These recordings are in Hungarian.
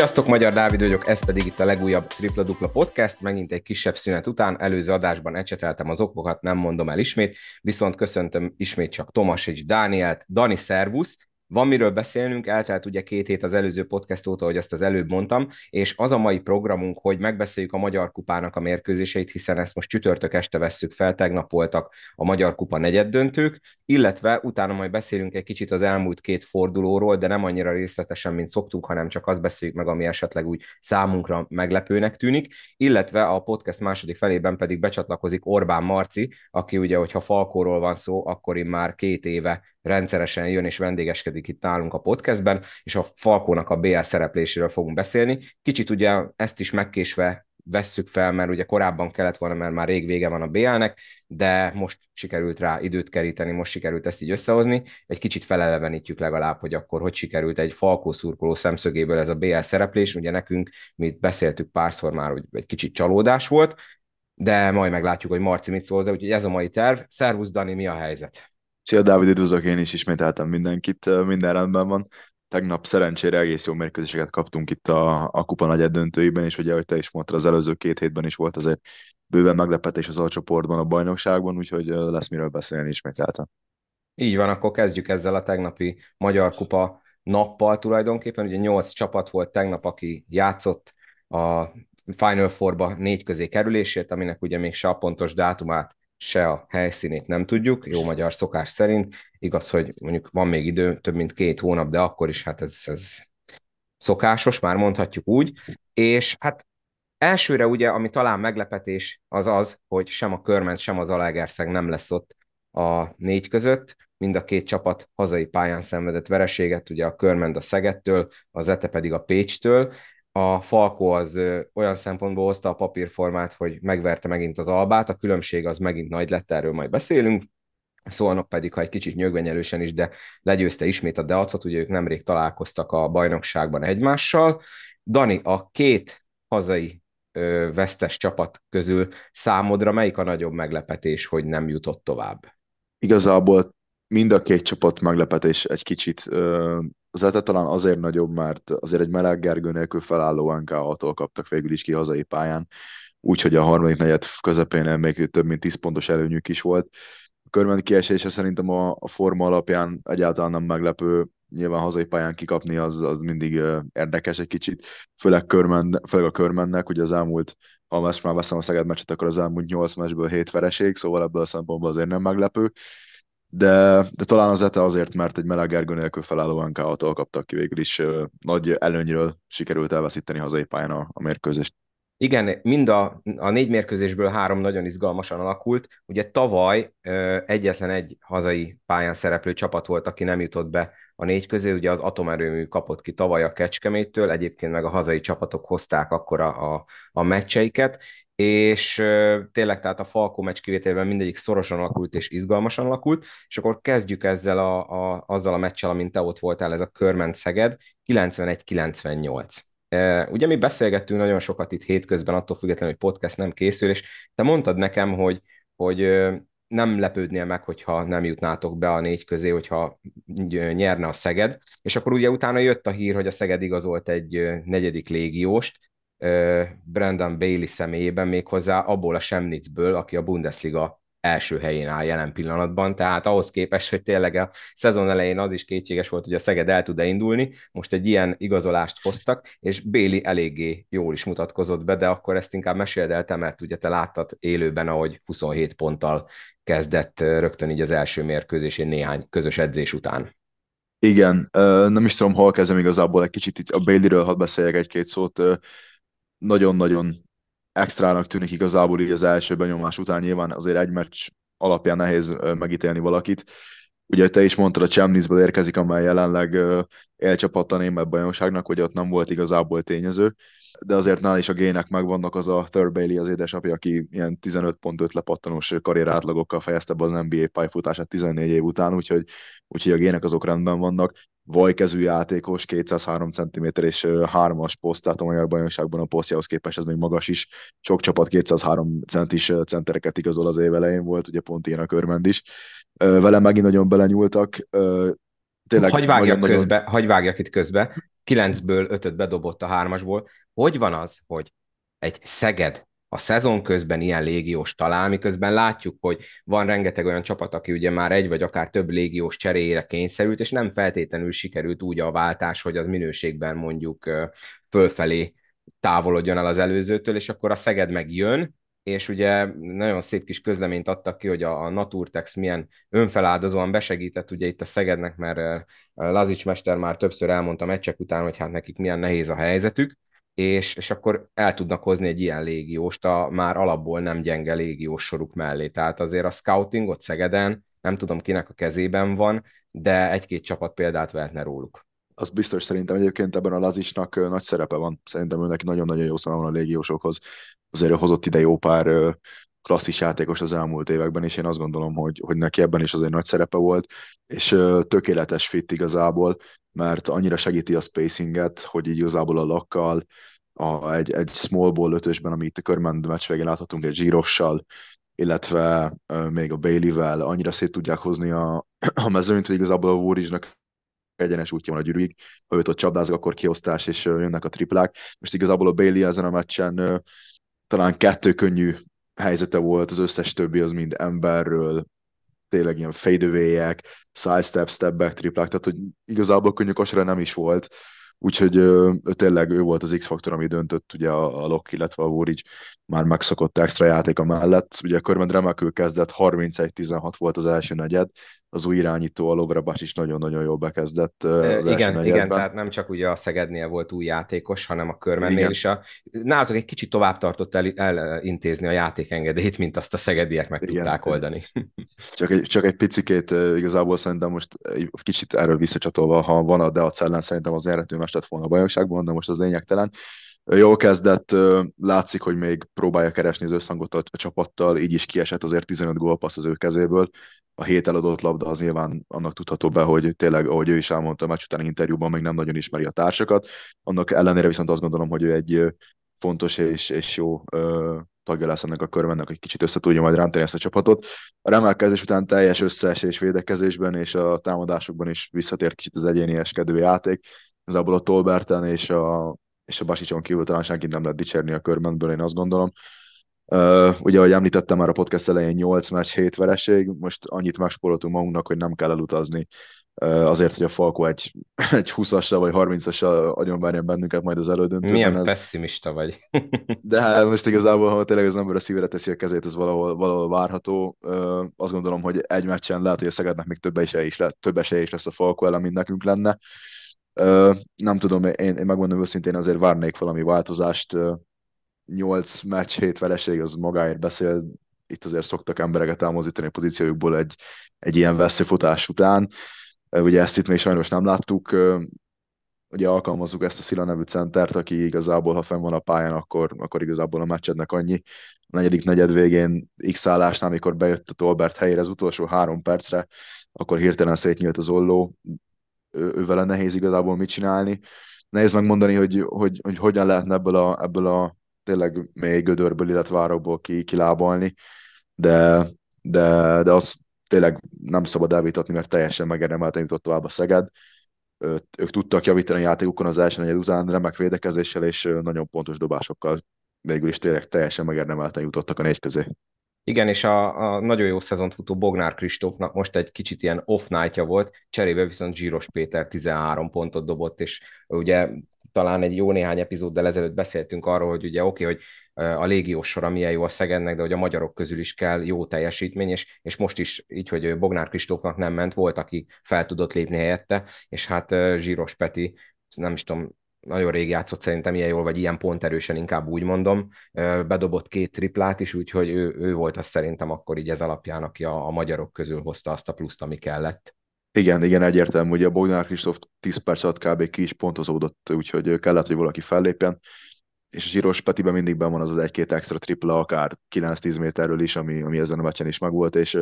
Sziasztok, Magyar Dávid vagyok, ez pedig itt a legújabb Tripla Dupla Podcast. Megint egy kisebb szünet után, előző adásban ecseteltem az okokat, nem mondom el ismét, viszont köszöntöm ismét csak Tomas és Dánielt. Dani, szervusz! Van miről beszélnünk, eltelt ugye két hét az előző podcast óta, hogy azt az előbb mondtam, és az a mai programunk, hogy megbeszéljük a Magyar Kupának a mérkőzéseit, hiszen ezt most csütörtök este vesszük fel, tegnap voltak a Magyar Kupa negyeddöntők, illetve utána majd beszélünk egy kicsit az elmúlt két fordulóról, de nem annyira részletesen, mint szoktunk, hanem csak azt beszéljük meg, ami esetleg úgy számunkra meglepőnek tűnik, illetve a podcast második felében pedig becsatlakozik Orbán Marci, aki ugye, hogyha Falkóról van szó, akkor én már két éve rendszeresen jön és vendégeskedik itt nálunk a podcastben, és a Falkónak a BL szerepléséről fogunk beszélni. Kicsit ugye ezt is megkésve vesszük fel, mert ugye korábban kellett volna, mert már rég vége van a BL-nek, de most sikerült rá időt keríteni, most sikerült ezt így összehozni. Egy kicsit felelevenítjük legalább, hogy akkor hogy sikerült egy falkó szurkoló szemszögéből ez a BL szereplés. Ugye nekünk, mi beszéltük párszor már, hogy egy kicsit csalódás volt, de majd meglátjuk, hogy Marci mit szól úgyhogy ez a mai terv. Szervusz Dani, mi a helyzet? Szia Dávid, üdvözlök én is, ismételtem mindenkit, minden rendben van. Tegnap szerencsére egész jó mérkőzéseket kaptunk itt a, a kupa nagy döntőiben, és ugye, ahogy te is mondtad, az előző két hétben is volt azért bőven meglepetés az alcsoportban a bajnokságban, úgyhogy lesz miről beszélni ismételten. Így van, akkor kezdjük ezzel a tegnapi Magyar Kupa nappal tulajdonképpen. Ugye nyolc csapat volt tegnap, aki játszott a Final Four-ba négy közé kerülésért, aminek ugye még se a pontos dátumát se a helyszínét nem tudjuk, jó magyar szokás szerint. Igaz, hogy mondjuk van még idő, több mint két hónap, de akkor is hát ez, ez szokásos, már mondhatjuk úgy. És hát elsőre ugye, ami talán meglepetés, az az, hogy sem a Körment, sem az Alegerszeg nem lesz ott a négy között. Mind a két csapat hazai pályán szenvedett vereséget, ugye a Körment a Szegettől, az Ete pedig a Pécstől a Falko az olyan szempontból hozta a papírformát, hogy megverte megint az albát, a különbség az megint nagy lett, erről majd beszélünk, Szolnok pedig, ha egy kicsit nyögvenyelősen is, de legyőzte ismét a Deacot, ugye ők nemrég találkoztak a bajnokságban egymással. Dani, a két hazai ö, vesztes csapat közül számodra melyik a nagyobb meglepetés, hogy nem jutott tovább? Igazából mind a két csapat meglepetés egy kicsit. Az ETE talán azért nagyobb, mert azért egy meleg Gergő nélkül felálló NK6-tól kaptak végül is ki hazai pályán, úgyhogy a harmadik negyed közepén még több mint 10 pontos előnyük is volt. A körment kiesése szerintem a, a forma alapján egyáltalán nem meglepő, nyilván hazai pályán kikapni az, az mindig érdekes egy kicsit, főleg, körmen, főleg a körmennek, ugye az elmúlt, ha most már veszem a Szeged meccset, akkor az elmúlt 8 meccsből 7 vereség, szóval ebből a szempontból azért nem meglepő de, de talán az ETE azért, mert egy meleg Gergő nélkül felálló NK-tól kaptak ki végül is nagy előnyről sikerült elveszíteni hazai pályán a, a mérkőzést. Igen, mind a, a négy mérkőzésből három nagyon izgalmasan alakult. Ugye tavaly ö, egyetlen egy hazai pályán szereplő csapat volt, aki nem jutott be a négy közé, ugye az atomerőmű kapott ki tavaly a Kecskeméttől, egyébként meg a hazai csapatok hozták akkor a, a, a meccseiket, és tényleg tehát a Falkó meccs kivételben mindegyik szorosan alakult és izgalmasan alakult, és akkor kezdjük ezzel a, a, azzal a meccsel, amint te ott voltál, ez a Körment Szeged, 91-98. Ugye mi beszélgettünk nagyon sokat itt hétközben, attól függetlenül, hogy podcast nem készül, és te mondtad nekem, hogy, hogy nem lepődnél meg, hogyha nem jutnátok be a négy közé, hogyha nyerne a Szeged, és akkor ugye utána jött a hír, hogy a Szeged igazolt egy negyedik légióst, Brandon Bailey személyében méghozzá abból a Semnitzből, aki a Bundesliga első helyén áll jelen pillanatban, tehát ahhoz képest, hogy tényleg a szezon elején az is kétséges volt, hogy a Szeged el tud-e indulni, most egy ilyen igazolást hoztak, és Béli eléggé jól is mutatkozott be, de akkor ezt inkább meséld el te, mert ugye te láttad élőben, ahogy 27 ponttal kezdett rögtön így az első mérkőzésén néhány közös edzés után. Igen, nem is tudom, hol kezdem igazából, egy kicsit itt a Bailey-ről hadd beszéljek egy-két szót nagyon-nagyon extrának tűnik igazából így az első benyomás után, nyilván azért egy meccs alapján nehéz megítélni valakit. Ugye te is mondtad, a Chemnisből érkezik, amely jelenleg élcsapatta a német bajnokságnak, hogy ott nem volt igazából tényező, de azért nál is a gének megvannak, az a Third Bailey, az édesapja, aki ilyen 15.5 lepattanós karrierátlagokkal fejezte be az NBA pályafutását 14 év után, úgyhogy, úgyhogy a gének azok rendben vannak vajkezű játékos, 203 cm és 3-as poszt, tehát a magyar bajnokságban a posztjához képest ez még magas is. Sok csapat 203 centis centereket igazol az év elején volt, ugye pont ilyen a körmend is. Vele megint nagyon belenyúltak. Tényleg hagy vágjak, nagyon, közbe, nagyon... hagy vágjak itt közbe. Kilencből ötöt bedobott a hármasból. Hogy van az, hogy egy Szeged a szezon közben ilyen légiós talál, miközben látjuk, hogy van rengeteg olyan csapat, aki ugye már egy vagy akár több légiós cseréjére kényszerült, és nem feltétlenül sikerült úgy a váltás, hogy az minőségben mondjuk fölfelé távolodjon el az előzőtől, és akkor a Szeged meg jön, és ugye nagyon szép kis közleményt adtak ki, hogy a, a Naturtex milyen önfeláldozóan besegített ugye itt a Szegednek, mert Lazics mester már többször elmondta meccsek után, hogy hát nekik milyen nehéz a helyzetük, és, és akkor el tudnak hozni egy ilyen légióst a már alapból nem gyenge légiós soruk mellé. Tehát azért a scoutingot Szegeden nem tudom kinek a kezében van, de egy-két csapat példát vehetne róluk. Az biztos szerintem egyébként ebben a Lazisnak nagy szerepe van. Szerintem ő neki nagyon-nagyon jó szalon a légiósokhoz. Azért hozott ide jó pár klasszis játékos az elmúlt években, és én azt gondolom, hogy, hogy neki ebben is azért nagy szerepe volt, és tökéletes fit igazából, mert annyira segíti a spacinget, hogy így igazából a lakkal, a, egy, egy small ball ötösben, amit a körmend meccs végén láthatunk, egy zsírossal, illetve uh, még a Bailey-vel annyira szét tudják hozni a, a mezőnyt, hogy igazából a Warriors-nak egyenes útja van a gyűrűig, ha őt ott csapdázik, akkor kiosztás, és jönnek a triplák. Most igazából a Bailey ezen a meccsen talán kettő könnyű helyzete volt, az összes többi az mind emberről, tényleg ilyen fadeaway-ek, side step, back triplák, tehát hogy igazából könnyű kosra nem is volt, úgyhogy ő, tényleg ő volt az X-faktor, ami döntött ugye a, a Lock, illetve a Voric már megszokott extra játéka mellett. Ugye körben remekül kezdett, 31-16 volt az első negyed, az új irányító, a Lovrabás is nagyon-nagyon jól bekezdett az igen, Igen, tehát nem csak ugye a Szegednél volt új játékos, hanem a körmennél igen. is. A, nálatok egy kicsit tovább tartott el, elintézni a játékengedélyt, mint azt a szegediek meg igen, tudták oldani. Csak egy, csak egy picikét igazából szerintem most egy kicsit erről visszacsatolva, ha van a Deac ellen, szerintem az eredető lett volna a bajnokságban, de most az lényegtelen. Jól kezdett, látszik, hogy még próbálja keresni az összhangot a, csapattal, így is kiesett azért 15 gólpassz az ő kezéből. A hét eladott labda az nyilván annak tudható be, hogy tényleg, ahogy ő is elmondta a meccs utáni interjúban, még nem nagyon ismeri a társakat. Annak ellenére viszont azt gondolom, hogy ő egy fontos és, és jó tagja lesz ennek a körbennek, hogy kicsit össze tudja majd rántani ezt a csapatot. A remelkezés után teljes összeesés védekezésben és a támadásokban is visszatért kicsit az egyéni eskedő játék. Ez abból a Tolberten és a és a Basicson kívül talán senki nem lehet dicsérni a körmentből, én azt gondolom. Uh, ugye, ahogy említettem már a podcast elején 8 meccs, 7 vereség, most annyit megspóroltunk magunknak, hogy nem kell elutazni uh, azért, hogy a Falko egy, egy 20-assal vagy 30-assal agyonvárjon bennünket majd az elődöntőben. Milyen ez... pessimista vagy. De hát most igazából, ha tényleg az ember a szívére teszi a kezét, ez valahol, valahol várható. Uh, azt gondolom, hogy egy meccsen lehet, hogy a Szegednek még több esélye is, lesz, több esélye is lesz a Falko ellen, mint nekünk lenne. Uh, nem tudom, én, én megmondom őszintén, azért várnék valami változást. Uh, 8 meccs, 7 vereség, az magáért beszél. Itt azért szoktak embereket elmozdítani a pozíciójukból egy, egy ilyen veszőfutás után. Ugye ezt itt még sajnos nem láttuk. Ugye alkalmazzuk ezt a Szila nevű centert, aki igazából, ha fenn van a pályán, akkor, akkor igazából a meccsednek annyi. A negyedik negyed végén x állásnál, amikor bejött a Tolbert helyére az utolsó három percre, akkor hirtelen szétnyílt az olló, ő, ő vele nehéz igazából mit csinálni. Nehéz megmondani, hogy, hogy, hogy hogyan lehetne ebből a, ebből a tényleg mély gödörből, illetve árokból ki, kilábalni, de, de, de az tényleg nem szabad elvitatni, mert teljesen megeremelten jutott tovább a Szeged. Ők tudtak javítani a játékukon az első negyed után, remek védekezéssel és nagyon pontos dobásokkal végül is tényleg teljesen megerdemelten jutottak a négy közé. Igen, és a, a nagyon jó szezont futó Bognár Kristófnak most egy kicsit ilyen off night volt, cserébe viszont Zsíros Péter 13 pontot dobott, és ugye talán egy jó néhány epizóddal ezelőtt beszéltünk arról, hogy ugye oké, okay, hogy a légiós sora milyen jó a Szegednek, de hogy a magyarok közül is kell jó teljesítmény, és, és most is így, hogy Bognár Kristófnak nem ment, volt, aki fel tudott lépni helyette, és hát Zsíros Peti, nem is tudom, nagyon rég játszott szerintem ilyen jól, vagy ilyen pont erősen inkább úgy mondom, bedobott két triplát is, úgyhogy ő, ő volt az szerintem akkor így ez alapján, aki a, a magyarok közül hozta azt a pluszt, ami kellett. Igen, igen, egyértelmű, a Bognár Kristóf 10 perc alatt kb. ki is pontozódott, úgyhogy kellett, hogy valaki fellépjen, és a Zsíros Petiben mindig ben van az az egy-két extra tripla, akár 9-10 méterről is, ami, ami ezen a meccsen is megvolt, és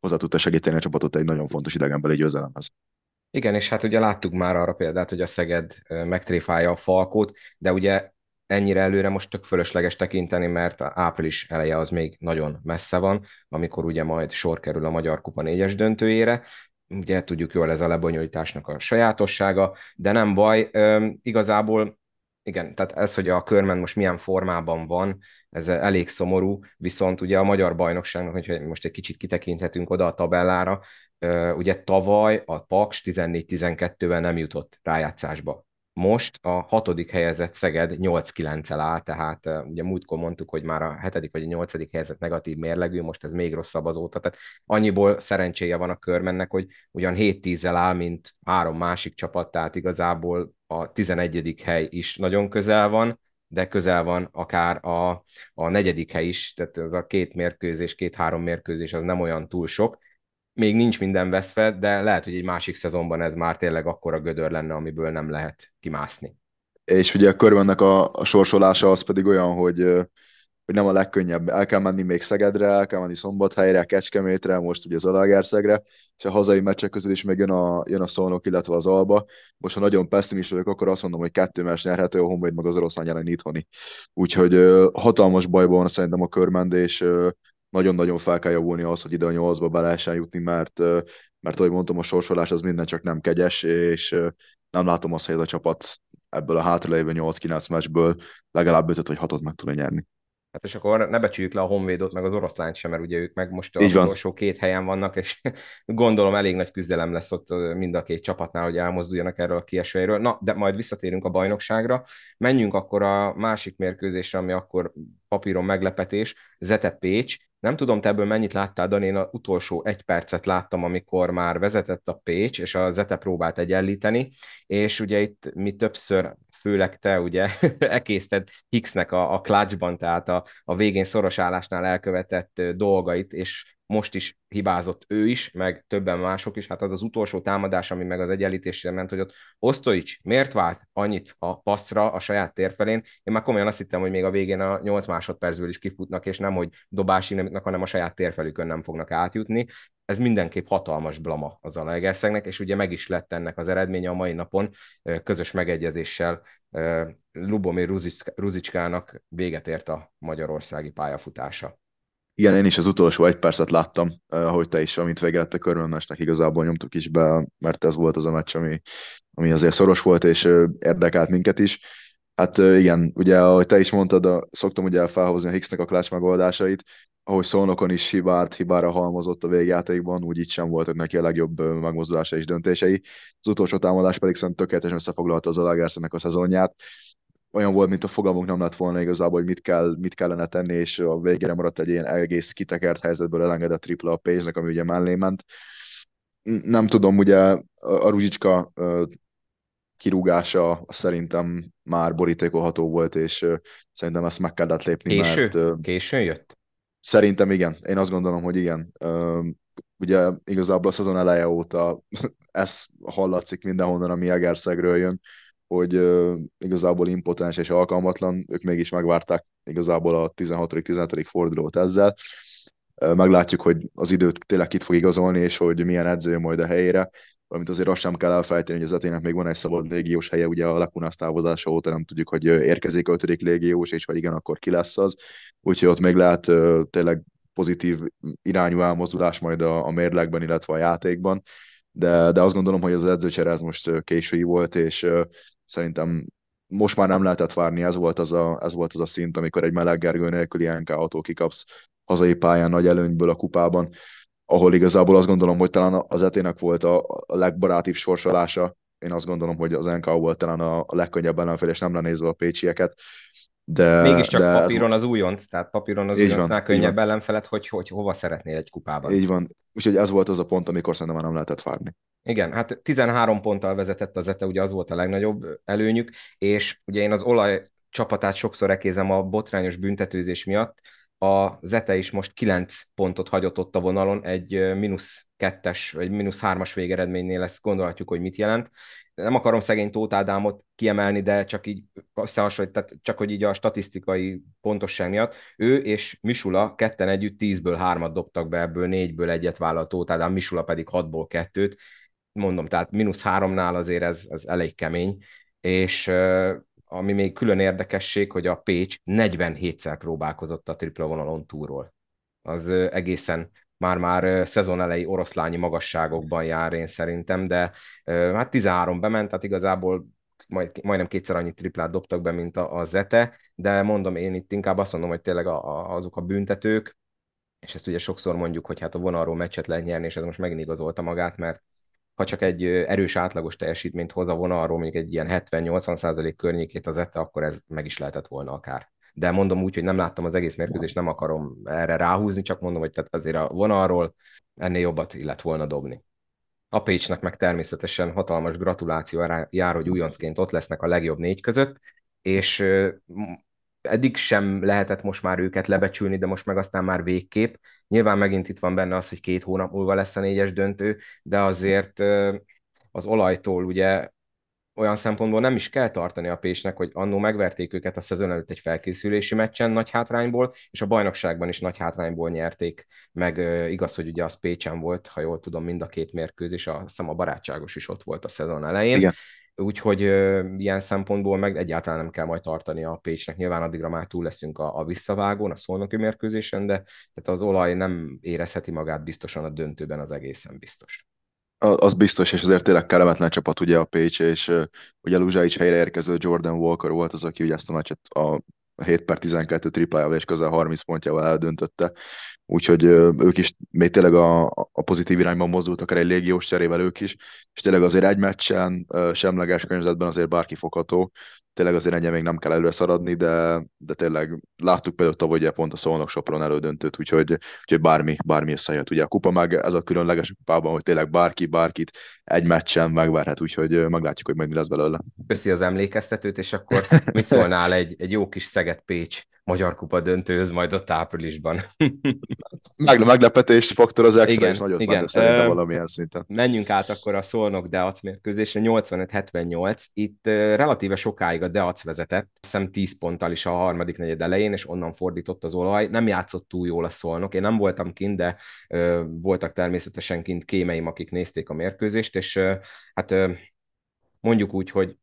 hozzá tudta segíteni a csapatot egy nagyon fontos idegenbeli győzelemhez. Igen, és hát ugye láttuk már arra példát, hogy a Szeged megtréfálja a Falkót, de ugye ennyire előre most tök fölösleges tekinteni, mert április eleje az még nagyon messze van, amikor ugye majd sor kerül a Magyar Kupa négyes döntőjére. ugye tudjuk jól ez a lebonyolításnak a sajátossága, de nem baj, igazából igen, tehát ez, hogy a körmen most milyen formában van, ez elég szomorú, viszont ugye a magyar bajnokságnak, hogyha most egy kicsit kitekinthetünk oda a tabellára, ugye tavaly a Paks 14-12-ben nem jutott rájátszásba. Most a hatodik helyezett Szeged 8-9-el áll, tehát ugye múltkor mondtuk, hogy már a hetedik vagy a nyolcadik helyezett negatív mérlegű, most ez még rosszabb azóta. Tehát annyiból szerencséje van a körmennek, hogy ugyan 7-10-el áll, mint három másik csapat, tehát igazából a 11. hely is nagyon közel van, de közel van akár a, a negyedik hely is, tehát ez a két mérkőzés, két-három mérkőzés az nem olyan túl sok, még nincs minden veszve, de lehet, hogy egy másik szezonban ez már tényleg akkora gödör lenne, amiből nem lehet kimászni. És ugye a körbennek a, a sorsolása az pedig olyan, hogy, hogy nem a legkönnyebb. El kell menni még Szegedre, el kell menni Szombathelyre, Kecskemétre, most ugye Zalaegerszegre, és a hazai meccsek közül is még jön a, jön a Szolnok, illetve az Alba. Most, ha nagyon pessimist vagyok, akkor azt mondom, hogy kettő meccs nyerhető, a Honvéd meg az oroszlán jelen itthoni. Úgyhogy hatalmas bajban van szerintem a körmend, és nagyon-nagyon fel kell javulni az, hogy ide a nyolcba be lehessen jutni, mert, mert ahogy mondtam, a sorsolás az minden csak nem kegyes, és nem látom azt, hogy ez a csapat ebből a hátralévő 8-9 meccsből legalább 5 vagy 6-ot meg tudja nyerni. Hát és akkor ne becsüljük le a Honvédot, meg az oroszlányt sem, mert ugye ők meg most az utolsó két helyen vannak, és gondolom elég nagy küzdelem lesz ott mind a két csapatnál, hogy elmozduljanak erről a kiesőjéről. Na, de majd visszatérünk a bajnokságra. Menjünk akkor a másik mérkőzésre, ami akkor papíron meglepetés, Zete Pécs. Nem tudom, te ebből mennyit láttál, de én az utolsó egy percet láttam, amikor már vezetett a Pécs, és a Zete próbált egyenlíteni, és ugye itt mi többször, főleg te ugye ekészted Hicksnek a, a clutchban, tehát a, a végén szoros állásnál elkövetett dolgait, és most is hibázott ő is, meg többen mások is. Hát az az utolsó támadás, ami meg az egyenlítésre ment, hogy ott Osztoics miért vált annyit a passzra a saját térfelén? Én már komolyan azt hittem, hogy még a végén a 8 másodpercből is kifutnak, és nem, hogy dobási, hanem a saját térfelükön nem fognak átjutni. Ez mindenképp hatalmas blama az Alegerszegnek, és ugye meg is lett ennek az eredménye a mai napon közös megegyezéssel Lubomir Ruzicskának véget ért a magyarországi pályafutása. Igen, én is az utolsó egy percet láttam, eh, ahogy te is, amint vége lett a körmönmesnek, igazából nyomtuk is be, mert ez volt az a meccs, ami, ami azért szoros volt, és érdekelt minket is. Hát igen, ugye, ahogy te is mondtad, a, szoktam ugye felhozni a Hicksnek a klács megoldásait, ahogy Szolnokon is hibárt, hibára halmozott a végjátékban, úgy itt sem voltak neki a legjobb megmozdulása és döntései. Az utolsó támadás pedig szerintem tökéletesen összefoglalta az Alagersznek a szezonját olyan volt, mint a fogalmunk nem lett volna igazából, hogy mit, kell, mit kellene tenni, és a végére maradt egy ilyen egész kitekert helyzetből elengedett tripla a page ami ugye mellé ment. Nem tudom, ugye a Ruzsicska kirúgása szerintem már borítékolható volt, és szerintem ezt meg kellett lépni, Késő? mert... Későn jött? Szerintem igen. Én azt gondolom, hogy igen. Ugye igazából a szezon eleje óta ez hallatszik mindenhonnan, ami Egerszegről jön, hogy igazából impotens és alkalmatlan, ők mégis megvárták igazából a 16.-17. fordulót ezzel. Meglátjuk, hogy az időt tényleg kit fog igazolni, és hogy milyen edző majd a helyére, valamint azért azt sem kell elfelejteni, hogy az etének még van egy szabad légiós helye, ugye a Lekunász távozása óta nem tudjuk, hogy érkezik ötödik légiós, és vagy igen, akkor ki lesz az. Úgyhogy ott még lehet tényleg pozitív irányú elmozdulás majd a, a mérlegben, illetve a játékban de, de azt gondolom, hogy az edzőcsere ez most késői volt, és szerintem most már nem lehetett várni, ez volt az a, ez volt az a szint, amikor egy meleg Gergő nélküli NK autó kikapsz hazai pályán nagy előnyből a kupában, ahol igazából azt gondolom, hogy talán az etének volt a, a legbarátibb sorsolása. Én azt gondolom, hogy az NK volt talán a legkönnyebb ellenfél, és nem lenézve a pécsieket. De, Mégiscsak de papíron az újonc, tehát papíron az újoncnál könnyebb ellenfelet, hogy, hogy hova szeretnél egy kupában. Így van. Úgyhogy ez volt az a pont, amikor szerintem már nem lehetett várni. Igen, hát 13 ponttal vezetett az ETE, ugye az volt a legnagyobb előnyük, és ugye én az olaj csapatát sokszor ekézem a botrányos büntetőzés miatt, a Zete is most 9 pontot hagyott ott a vonalon, egy mínusz kettes, vagy mínusz hármas végeredménynél ezt gondolhatjuk, hogy mit jelent. Nem akarom szegény Tóth Ádámot kiemelni, de csak így összehasonlít, tehát csak hogy így a statisztikai pontosság miatt. Ő és Misula ketten együtt 10-ből hármat dobtak be, ebből négyből egyet vállalt Tóth Ádám, Misula pedig hatból kettőt. Mondom, tehát mínusz háromnál azért ez, ez elég kemény, és ami még külön érdekesség, hogy a Pécs 47-szer próbálkozott a tripla vonalon túról. Az egészen már-már szezon elejé oroszlányi magasságokban jár én szerintem, de hát 13 bement, tehát igazából majd, majdnem kétszer annyi triplát dobtak be, mint a, a Zete, de mondom, én itt inkább azt mondom, hogy tényleg a, a, azok a büntetők, és ezt ugye sokszor mondjuk, hogy hát a vonalról meccset lehet nyerni, és ez most megint igazolta magát, mert ha csak egy erős átlagos teljesítményt hoz a vonalról, mondjuk egy ilyen 70-80 százalék környékét az ette, akkor ez meg is lehetett volna akár. De mondom úgy, hogy nem láttam az egész mérkőzést, nem akarom erre ráhúzni, csak mondom, hogy tehát azért a vonalról ennél jobbat illet volna dobni. A Pécsnek meg természetesen hatalmas gratuláció jár, hogy újoncként ott lesznek a legjobb négy között, és eddig sem lehetett most már őket lebecsülni, de most meg aztán már végképp. Nyilván megint itt van benne az, hogy két hónap múlva lesz a négyes döntő, de azért az olajtól ugye olyan szempontból nem is kell tartani a Pésnek, hogy annó megverték őket a szezon előtt egy felkészülési meccsen nagy hátrányból, és a bajnokságban is nagy hátrányból nyerték, meg igaz, hogy ugye az Pécsen volt, ha jól tudom, mind a két mérkőzés, a szem a barátságos is ott volt a szezon elején. Igen. Úgyhogy ilyen szempontból meg egyáltalán nem kell majd tartani a Pécsnek. Nyilván addigra már túl leszünk a, a visszavágón, a szolnoki mérkőzésen, de tehát az olaj nem érezheti magát biztosan a döntőben, az egészen biztos. Az biztos, és azért tényleg kellemetlen csapat ugye a Pécs, és ugye Luzsáics helyre érkező Jordan Walker volt az, aki ugye ezt a meccset a 7 per 12 triplájával és közel 30 pontjával eldöntötte. Úgyhogy ők is még tényleg a, a pozitív irányban mozdultak el egy légiós cserével ők is, és tényleg azért egy meccsen, semleges környezetben azért bárki fogható, tényleg azért ennyi még nem kell előre szaradni, de, de tényleg láttuk például tavaly ugye pont a Szolnok Sopron elődöntőt, úgyhogy, úgyhogy bármi, bármi összejött. Ugye a kupa meg ez a különleges kupában, hogy tényleg bárki, bárkit egy meccsen megverhet, úgyhogy meglátjuk, hogy majd mi lesz belőle. Köszi az emlékeztetőt, és akkor mit szólnál egy, egy jó kis Szeged-Pécs Magyar Kupa döntőhöz majd ott áprilisban. Meg, meglepetés faktor az extra, igen, és nagyot igen. szerintem valamilyen szinten. Menjünk át akkor a Szolnok Deac mérkőzésre, 85-78. Itt relatíve sokáig a Deac vezetett, hiszem 10 ponttal is a harmadik negyed elején, és onnan fordított az olaj. Nem játszott túl jól a Szolnok. Én nem voltam kint, de uh, voltak természetesen kint kémeim, akik nézték a mérkőzést, és uh, hát mondjuk úgy, hogy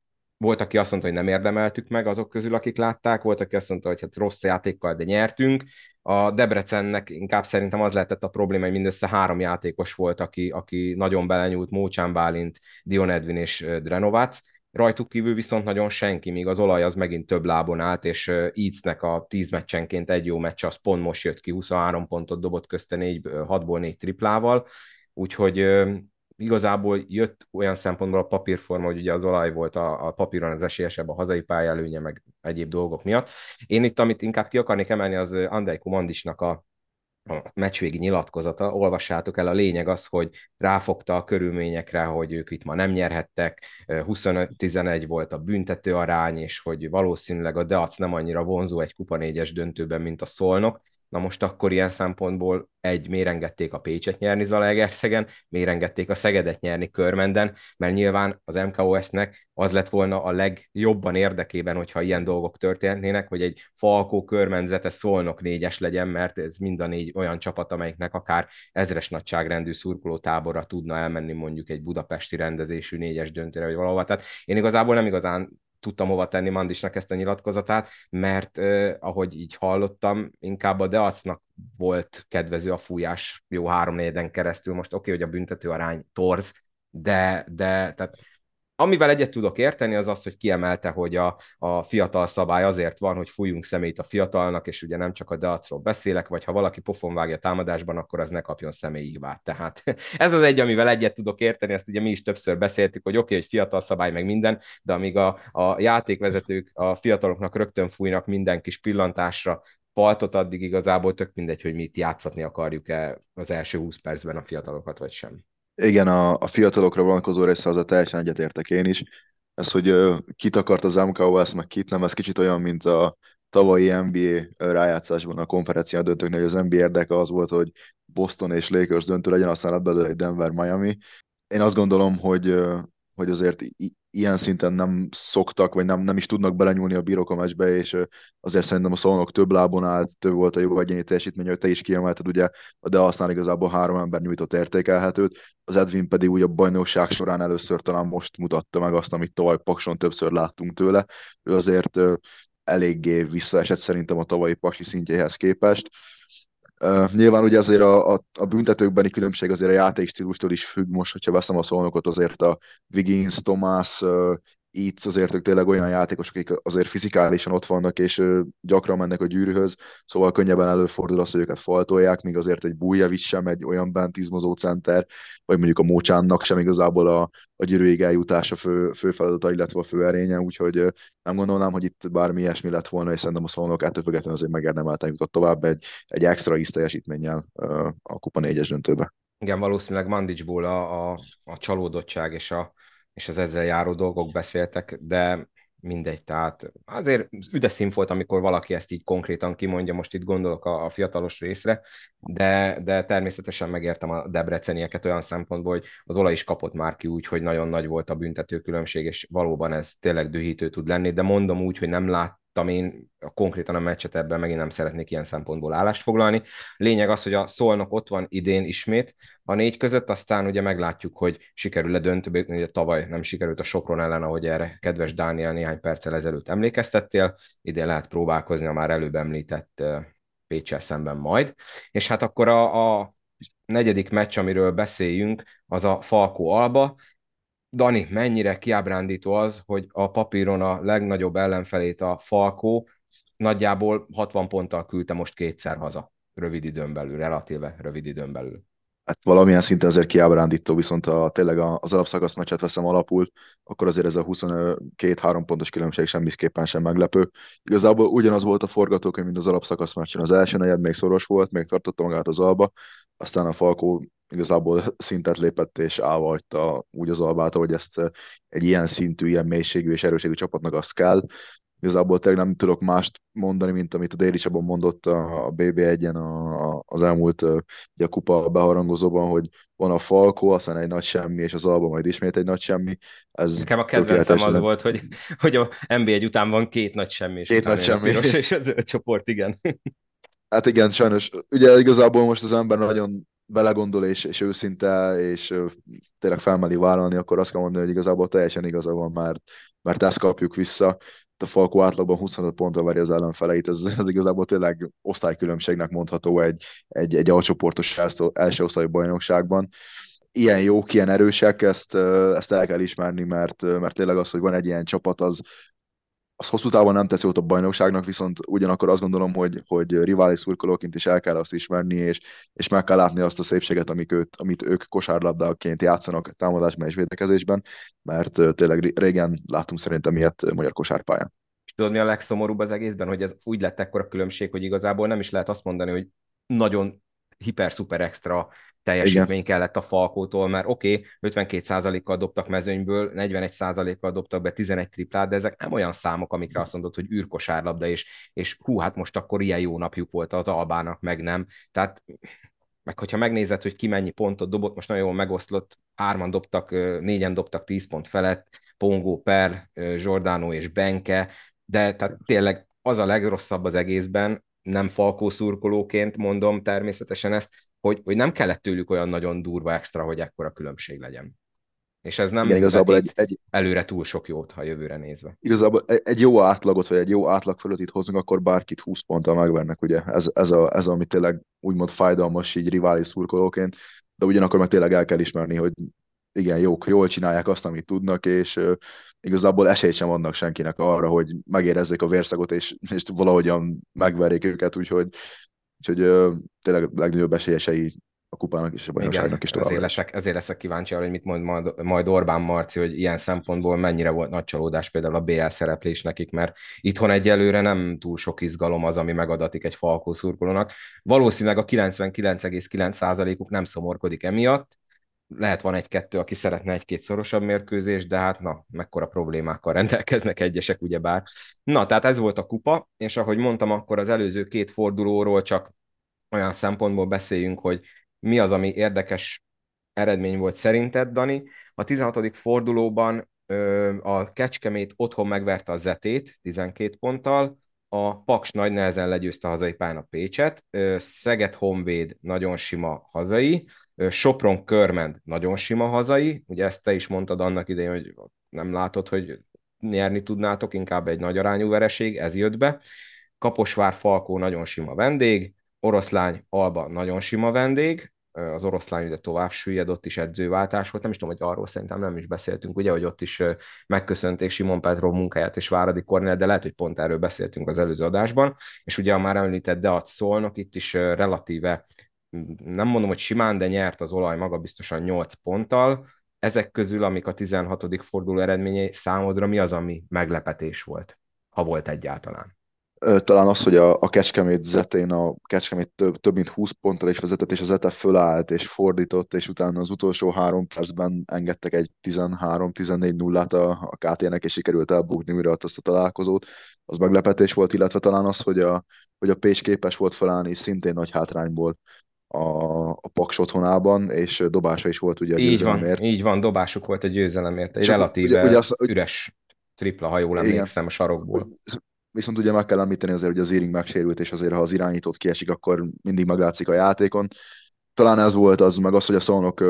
volt, aki azt mondta, hogy nem érdemeltük meg azok közül, akik látták, volt, aki azt mondta, hogy hát rossz játékkal, de nyertünk. A Debrecennek inkább szerintem az lehetett a probléma, hogy mindössze három játékos volt, aki, aki nagyon belenyúlt, Mócsán Bálint, Dion Edwin és Drenovac. Rajtuk kívül viszont nagyon senki, míg az olaj az megint több lábon állt, és Eatsnek a 10 meccsenként egy jó meccs, az pont most jött ki, 23 pontot dobott közte 4, 6-ból 4 triplával, úgyhogy igazából jött olyan szempontból a papírforma, hogy ugye az olaj volt a, a papíron az esélyesebb a hazai előnye, meg egyéb dolgok miatt. Én itt, amit inkább ki akarnék emelni, az Andrej Kumandisnak a, a meccsvégi nyilatkozata, olvassátok el, a lényeg az, hogy ráfogta a körülményekre, hogy ők itt ma nem nyerhettek, 25-11 volt a büntető arány, és hogy valószínűleg a Deac nem annyira vonzó egy kupa négyes döntőben, mint a Szolnok, Na most akkor ilyen szempontból egy, mérengedték a Pécset nyerni Zalaegerszegen, mérengedték a Szegedet nyerni Körmenden, mert nyilván az MKOS-nek az lett volna a legjobban érdekében, hogyha ilyen dolgok történnének, hogy egy Falkó körmenzete szolnok négyes legyen, mert ez mind a négy olyan csapat, amelyiknek akár ezres nagyságrendű szurkolótáborra tudna elmenni mondjuk egy budapesti rendezésű négyes döntőre, vagy valahova. Tehát én igazából nem igazán tudtam hova tenni Mandisnak ezt a nyilatkozatát, mert eh, ahogy így hallottam, inkább a Deacnak volt kedvező a fújás jó három keresztül. Most oké, okay, hogy a büntető arány torz, de, de tehát Amivel egyet tudok érteni, az az, hogy kiemelte, hogy a, a fiatal szabály azért van, hogy fújjunk szemét a fiatalnak, és ugye nem csak a deacról beszélek, vagy ha valaki pofon vágja támadásban, akkor az ne kapjon személyi hibát. Tehát ez az egy, amivel egyet tudok érteni, ezt ugye mi is többször beszéltük, hogy oké, okay, hogy fiatal szabály meg minden, de amíg a, a játékvezetők a fiataloknak rögtön fújnak minden kis pillantásra, paltot addig igazából tök mindegy, hogy mit játszatni akarjuk-e az első 20 percben a fiatalokat, vagy sem. Igen, a, a fiatalokra vonatkozó része az a teljesen egyetértek én is. Ez, hogy uh, kit akart az MKOS, meg kit nem, ez kicsit olyan, mint a tavalyi NBA rájátszásban a konferencia döntőknél, hogy az NBA érdeke az volt, hogy Boston és Lakers döntő legyen, aztán lett belőle Denver-Miami. Én azt gondolom, hogy, hogy azért ilyen szinten nem szoktak, vagy nem, nem is tudnak belenyúlni a bírók a meccsbe, és azért szerintem a szolnok több lábon állt, több volt a jó egyéni teljesítmény, hogy te is kiemelted, ugye, de aztán igazából három ember nyújtott értékelhetőt, az Edwin pedig ugye a bajnokság során először talán most mutatta meg azt, amit tavaly Pakson többször láttunk tőle. Ő azért eléggé visszaesett szerintem a tavalyi Paksi szintjéhez képest. Uh, nyilván ugye azért a, a, a büntetőkbeni különbség azért a játékstílustól is függ most, hogyha veszem a szolnokot, azért a Wiggins, Thomas, itt azért ők tényleg olyan játékosok, akik azért fizikálisan ott vannak, és gyakran mennek a gyűrűhöz, szóval könnyebben előfordul az, hogy őket faltolják, míg azért egy Bújevic sem egy olyan bentizmozó center, vagy mondjuk a Mócsánnak sem igazából a, a gyűrűig eljutás a fő, fő feladata, illetve a fő erénye, úgyhogy nem gondolnám, hogy itt bármi ilyesmi lett volna, és szerintem a szolnok ettől függetlenül azért megérdemelten jutott tovább egy, egy extra íz teljesítménnyel a Kupa 4-es döntőbe. Igen, valószínűleg Mandicsból a, a, a csalódottság és a, és az ezzel járó dolgok beszéltek, de mindegy, tehát azért üde volt, amikor valaki ezt így konkrétan kimondja, most itt gondolok a, a fiatalos részre, de, de természetesen megértem a debrecenieket olyan szempontból, hogy az olaj is kapott már ki úgy, hogy nagyon nagy volt a büntető különbség, és valóban ez tényleg dühítő tud lenni, de mondom úgy, hogy nem lát, láttam én konkrétan a meccset ebben megint nem szeretnék ilyen szempontból állást foglalni. Lényeg az, hogy a Szolnok ott van idén ismét a négy között, aztán ugye meglátjuk, hogy sikerül-e döntőbe, ugye tavaly nem sikerült a Sopron ellen, ahogy erre kedves Dániel néhány perccel ezelőtt emlékeztettél, idén lehet próbálkozni a már előbb említett Pécsel szemben majd. És hát akkor a, a negyedik meccs, amiről beszéljünk, az a Falkó Alba. Dani, mennyire kiábrándító az, hogy a papíron a legnagyobb ellenfelét a Falkó nagyjából 60 ponttal küldte most kétszer haza, rövid időn belül, relatíve rövid időn belül. Hát valamilyen szinten azért kiábrándító, viszont ha tényleg az alapszakasz meccset veszem alapul, akkor azért ez a 22-3 pontos különbség semmiképpen sem meglepő. Igazából ugyanaz volt a forgatókönyv, mint az alapszakasz meccsen. Az első negyed még szoros volt, még tartotta magát az alba, aztán a Falkó igazából szintet lépett és állva hagyta úgy az albát, hogy ezt eh, egy ilyen szintű, ilyen mélységű és erőségű csapatnak azt kell. Igazából tényleg nem tudok mást mondani, mint amit a Déli Csaba mondott a BB1-en a, az elmúlt eh, ugye a kupa beharangozóban, hogy van a Falkó, aztán egy nagy semmi, és az Alba majd ismét egy nagy semmi. Ez Nekem a kedvencem az volt, hogy, hogy a NB1 után van két nagy semmi, és két nagy semmi. és az a csoport, igen. Hát igen, sajnos. Ugye igazából most az ember nagyon belegondol és, és őszinte, és tényleg felmeli vállalni, akkor azt kell mondani, hogy igazából teljesen igaza van, mert, mert ezt kapjuk vissza. A Falkó átlagban 25 pontra veri az ellenfeleit, ez, ez igazából tényleg osztálykülönbségnek mondható egy, egy, egy alcsoportos első osztályú bajnokságban ilyen jók, ilyen erősek, ezt, ezt el kell ismerni, mert, mert tényleg az, hogy van egy ilyen csapat, az, az hosszú távon nem teszi ott a bajnokságnak, viszont ugyanakkor azt gondolom, hogy, hogy rivális szurkolóként is el kell azt ismerni, és, és meg kell látni azt a szépséget, amik őt, amit ők kosárlabdaként játszanak támadásban és védekezésben, mert tényleg régen látunk szerintem ilyet magyar kosárpályán. Tudod, mi a legszomorúbb az egészben, hogy ez úgy lett ekkora különbség, hogy igazából nem is lehet azt mondani, hogy nagyon hiper-szuper extra teljesítmény Igen. kellett a Falkótól, mert oké, okay, 52%-kal dobtak mezőnyből, 41%-kal dobtak be 11 triplát, de ezek nem olyan számok, amikre azt mondod, hogy űrkosárlabda, és, és hú, hát most akkor ilyen jó napjuk volt az Albának, meg nem. Tehát meg hogyha megnézed, hogy ki mennyi pontot dobott, most nagyon jól megoszlott, hárman dobtak, négyen dobtak 10 pont felett, Pongo, Per, Giordano és Benke, de tehát tényleg az a legrosszabb az egészben, nem falkó szurkolóként mondom természetesen ezt, hogy, hogy nem kellett tőlük olyan nagyon durva extra, hogy ekkora különbség legyen. És ez nem Igen, igazából egy, egy, előre túl sok jót, ha jövőre nézve. Igazából egy, egy jó átlagot, vagy egy jó átlag fölött itt hozunk, akkor bárkit 20 ponttal megvernek, ugye? Ez, ez, a, ez ami tényleg úgymond fájdalmas így rivális szurkolóként, de ugyanakkor meg tényleg el kell ismerni, hogy igen, jók, jól csinálják azt, amit tudnak, és igazából esélyt sem adnak senkinek arra, hogy megérezzék a vérszagot, és, és valahogyan megverjék őket, úgyhogy, úgyhogy tényleg legnagyobb esélyesei a kupának és a bajnokságnak is tovább. Ezért leszek, ezért leszek kíváncsi arra, hogy mit mond majd, majd Orbán Marci, hogy ilyen szempontból mennyire volt nagy csalódás például a BL szereplés nekik, mert itthon egyelőre nem túl sok izgalom az, ami megadatik egy falkó szurkolónak. Valószínűleg a 99,9%-uk nem szomorkodik emiatt, lehet van egy-kettő, aki szeretne egy-két szorosabb mérkőzés, de hát na, mekkora problémákkal rendelkeznek egyesek, ugyebár. Na, tehát ez volt a kupa, és ahogy mondtam, akkor az előző két fordulóról csak olyan szempontból beszéljünk, hogy mi az, ami érdekes eredmény volt szerinted, Dani. A 16. fordulóban ö, a Kecskemét otthon megverte a Zetét 12 ponttal, a Paks nagy nehezen legyőzte a hazai pályán a Pécset, Szeged Honvéd nagyon sima hazai, Sopron Körmend nagyon sima hazai, ugye ezt te is mondtad annak idején, hogy nem látod, hogy nyerni tudnátok, inkább egy nagy arányú vereség, ez jött be. Kaposvár Falkó nagyon sima vendég, oroszlány Alba nagyon sima vendég, az oroszlány ugye tovább süllyed, ott is edzőváltás volt, nem is tudom, hogy arról szerintem nem is beszéltünk, ugye, hogy ott is megköszönték Simon Petrov munkáját és Váradi Kornél, de lehet, hogy pont erről beszéltünk az előző adásban, és ugye a már említett Deat Szolnok itt is relatíve, nem mondom, hogy simán, de nyert az olaj maga biztosan 8 ponttal, ezek közül, amik a 16. forduló eredményei számodra, mi az, ami meglepetés volt, ha volt egyáltalán? talán az, hogy a, a Kecskemét zetén a Kecskemét több, több mint 20 ponttal is vezetett, és az Zete fölállt és fordított, és utána az utolsó három percben engedtek egy 13-14 nullát a, a KT-nek, és sikerült elbukni újra azt a találkozót. Az meglepetés volt, illetve talán az, hogy a, hogy a Pécs képes volt felállni szintén nagy hátrányból a, a Paks otthonában, és dobása is volt ugye a így Van, így van, dobásuk volt a győzelemért. Egy Csak relatíve ugye, ugye az, üres tripla, ha jól emlékszem, a sarokból viszont ugye meg kell említeni azért, hogy az Éring megsérült, és azért, ha az irányítót kiesik, akkor mindig meglátszik a játékon. Talán ez volt az, meg az, hogy a Szolnok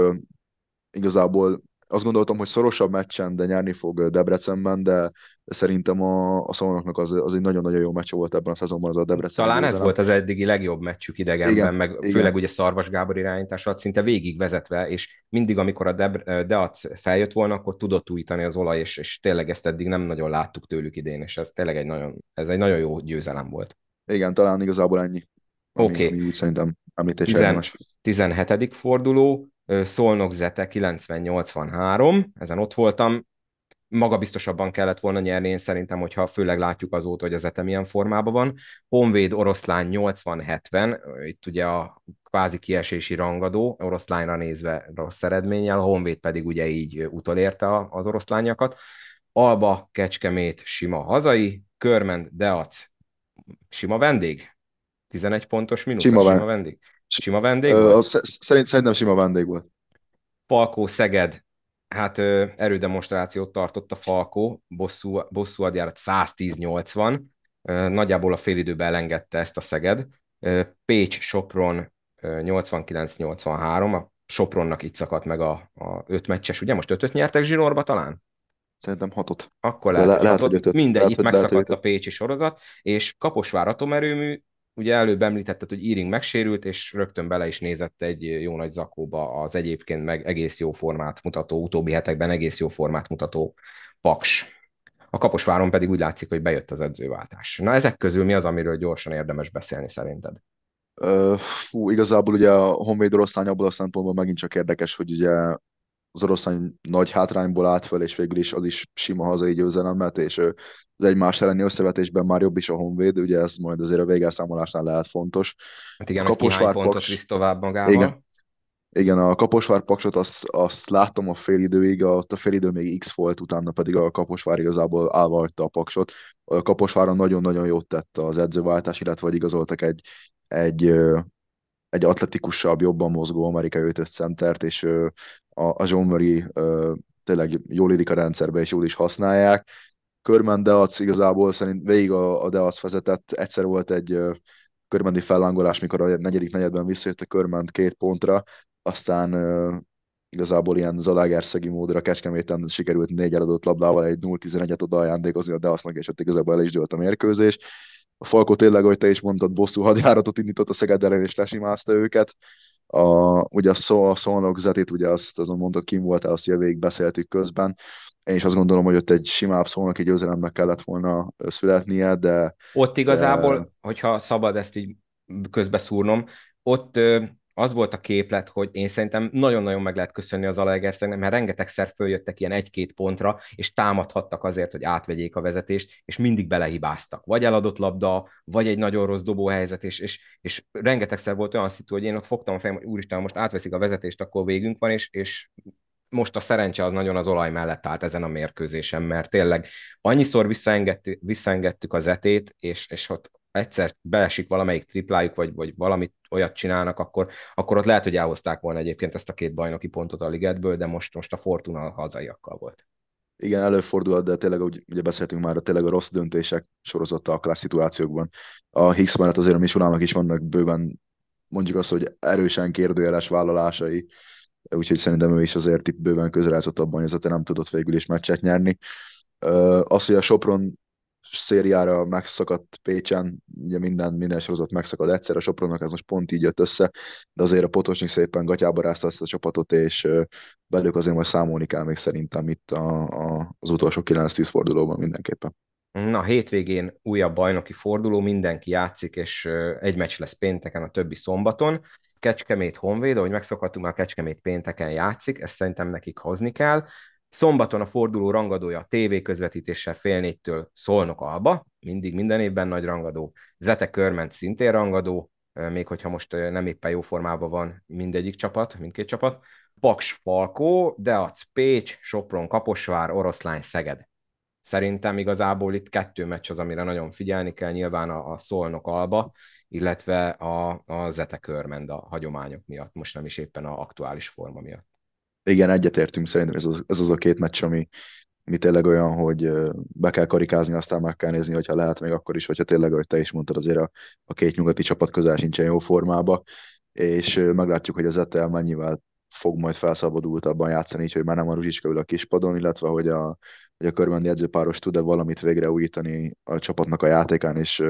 igazából azt gondoltam, hogy szorosabb meccsen, de nyerni fog Debrecenben, de szerintem a, a Szolnoknak az, az egy nagyon-nagyon jó meccs volt ebben a szezonban az a Debrecen. Talán ez volt az eddigi legjobb meccsük idegenben, igen, meg igen. főleg ugye Szarvas Gábor irányítás alatt szinte végig vezetve, és mindig, amikor a Deb- Deac feljött volna, akkor tudott újítani az olaj, és, és tényleg ezt eddig nem nagyon láttuk tőlük idén, és ez tényleg egy nagyon, ez egy nagyon jó győzelem volt. Igen, talán igazából ennyi. Oké. Okay. úgy szerintem említés 10, 17. forduló, Szolnok Zete 90-83, ezen ott voltam, maga biztosabban kellett volna nyerni, én szerintem, hogyha főleg látjuk azóta, hogy az Zete milyen formában van. Honvéd oroszlány 80-70, itt ugye a kvázi kiesési rangadó, oroszlányra nézve rossz eredménnyel, a Honvéd pedig ugye így utolérte az oroszlányakat. Alba, Kecskemét, sima hazai, Körmend, Deac, sima vendég? 11 pontos mínusz, sima, sima vendég? Sima vendég Ö? Szerint, szerintem sima vendég volt. Falkó Szeged, hát erődemonstrációt tartott a Falkó, bosszú, bosszú adjárat 110-80, nagyjából a félidőben elengedte ezt a Szeged. Pécs, Sopron 89-83, a Sopronnak itt szakadt meg a, a öt meccses, ugye most ötöt nyertek zsinórba talán? Szerintem hatot. Akkor lehet, le, lehet hogy ötöt. Mindegy, lehet, itt megszakadt a Pécsi sorozat, és Kaposvár atomerőmű ugye előbb említetted, hogy Íring megsérült, és rögtön bele is nézett egy jó nagy zakóba az egyébként meg egész jó formát mutató, utóbbi hetekben egész jó formát mutató Paks. A Kaposváron pedig úgy látszik, hogy bejött az edzőváltás. Na ezek közül mi az, amiről gyorsan érdemes beszélni szerinted? Fú, igazából ugye a Honvéd oroszlány abból a szempontból megint csak érdekes, hogy ugye az oroszlány nagy hátrányból állt föl, és végül is az is sima hazai győzelem lett, és az egymás elleni összevetésben már jobb is a Honvéd, ugye ez majd azért a végelszámolásnál lehet fontos. Hát igen, a Kaposvár pontot visz tovább magával. Igen, igen, a Kaposvár paksot azt, azt láttam a fél időig, ott a fél idő még X volt, utána pedig a Kaposvár igazából állva hagyta a paksot. A Kaposváron nagyon-nagyon jót tett az edzőváltás, illetve hogy igazoltak egy, egy, egy atletikusabb, jobban mozgó amerikai ötöt centert, és a, a John Murray tényleg jól élik a rendszerbe, és jól is használják. Körmen Deac igazából szerint végig a, a Deac vezetett, egyszer volt egy körmendi fellángolás, mikor a negyedik negyedben visszajött a körment két pontra, aztán igazából ilyen Zalaegerszegi módra Kecskeméten sikerült négy eladott labdával egy 0-11-et oda ajándékozni a Deacnak, és ott igazából el is dőlt a mérkőzés. A Falko tényleg, ahogy te is mondtad, bosszú hadjáratot indított a Szeged ellen, és lesimázta őket. A, ugye a, szó, a Szolnok zetét, ugye azt azon mondtad, kim voltál, azt jövőig beszéltük közben. Én is azt gondolom, hogy ott egy simább egy győzelemnek kellett volna születnie, de... Ott igazából, de... hogyha szabad ezt így közbeszúrnom, ott az volt a képlet, hogy én szerintem nagyon-nagyon meg lehet köszönni az Alegerszegnek, mert rengetegszer följöttek ilyen egy-két pontra, és támadhattak azért, hogy átvegyék a vezetést, és mindig belehibáztak. Vagy eladott labda, vagy egy nagyon rossz dobóhelyzet, és, és, és rengetegszer volt olyan szitu, hogy én ott fogtam a fejem, hogy úristen, most átveszik a vezetést, akkor végünk van, és, és most a szerencse az nagyon az olaj mellett állt ezen a mérkőzésen, mert tényleg annyiszor visszaengedtük, visszaengedtük az etét, és, és ott egyszer beesik valamelyik triplájuk, vagy, vagy valamit olyat csinálnak, akkor, akkor ott lehet, hogy elhozták volna egyébként ezt a két bajnoki pontot a ligetből, de most, most a Fortuna hazaiakkal volt. Igen, előfordul, de tényleg, ugye beszéltünk már, tényleg a rossz döntések sorozata a klassz szituációkban. A Higgs mellett azért a Misulának is vannak bőven mondjuk azt, hogy erősen kérdőjeles vállalásai, úgyhogy szerintem ő is azért itt bőven közreázott abban, hogy nem tudott végül is meccset nyerni. Az, hogy a Sopron szériára megszakadt Pécsen, ugye minden, minden sorozat megszakad egyszer, a Sopronnak ez most pont így jött össze, de azért a Potosnyik szépen gatyába rázta ezt a csapatot, és velük azért majd számolni kell még szerintem itt a, a, az utolsó 9-10 fordulóban mindenképpen. Na, hétvégén újabb bajnoki forduló, mindenki játszik, és egy meccs lesz pénteken, a többi szombaton. Kecskemét Honvéd, ahogy megszokhattunk, már Kecskemét pénteken játszik, ezt szerintem nekik hozni kell. Szombaton a forduló rangadója a TV közvetítéssel fél négytől Szolnok Alba, mindig minden évben nagy rangadó. Zete Körment szintén rangadó, még hogyha most nem éppen jó formában van mindegyik csapat, mindkét csapat. Paks Falkó, Deac Pécs, Sopron Kaposvár, Oroszlány Szeged. Szerintem igazából itt kettő meccs az, amire nagyon figyelni kell, nyilván a, a Szolnok Alba, illetve a, a Zete Körmend a hagyományok miatt, most nem is éppen a aktuális forma miatt igen, egyetértünk, szerintem ez az, ez az a két meccs, ami, ami tényleg olyan, hogy be kell karikázni, aztán meg kell nézni, hogyha lehet még akkor is, hogyha tényleg, ahogy te is mondtad, azért a, a két nyugati csapat közel sincsen jó formába, és meglátjuk, hogy az Etel mennyivel fog majd felszabadultabban játszani, így, hogy már nem a Ruzsicska ül a kispadon, illetve hogy a, hogy a körbendi edzőpáros tud-e valamit végre újítani a csapatnak a játékán, és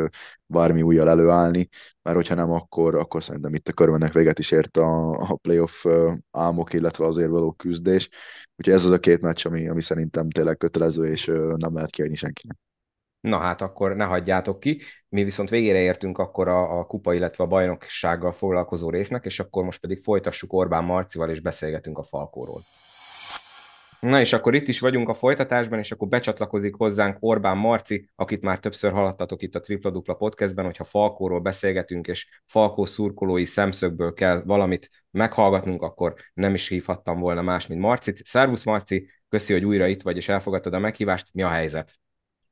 bármi újjal előállni, mert hogyha nem, akkor, akkor szerintem itt a körbennek véget is ért a, a playoff álmok, illetve azért való küzdés. Úgyhogy ez az a két meccs, ami, ami szerintem tényleg kötelező, és nem lehet kiadni senkinek. Na hát akkor ne hagyjátok ki. Mi viszont végére értünk akkor a, a kupa, illetve a bajnoksággal foglalkozó résznek, és akkor most pedig folytassuk Orbán Marcival, és beszélgetünk a Falkóról. Na és akkor itt is vagyunk a folytatásban, és akkor becsatlakozik hozzánk Orbán Marci, akit már többször hallottatok itt a Tripla Dupla podcastben, hogyha Falkóról beszélgetünk, és Falkó szurkolói szemszögből kell valamit meghallgatnunk, akkor nem is hívhattam volna más, mint Marcit. Szervusz Marci, köszi, hogy újra itt vagy, és elfogadtad a meghívást. Mi a helyzet?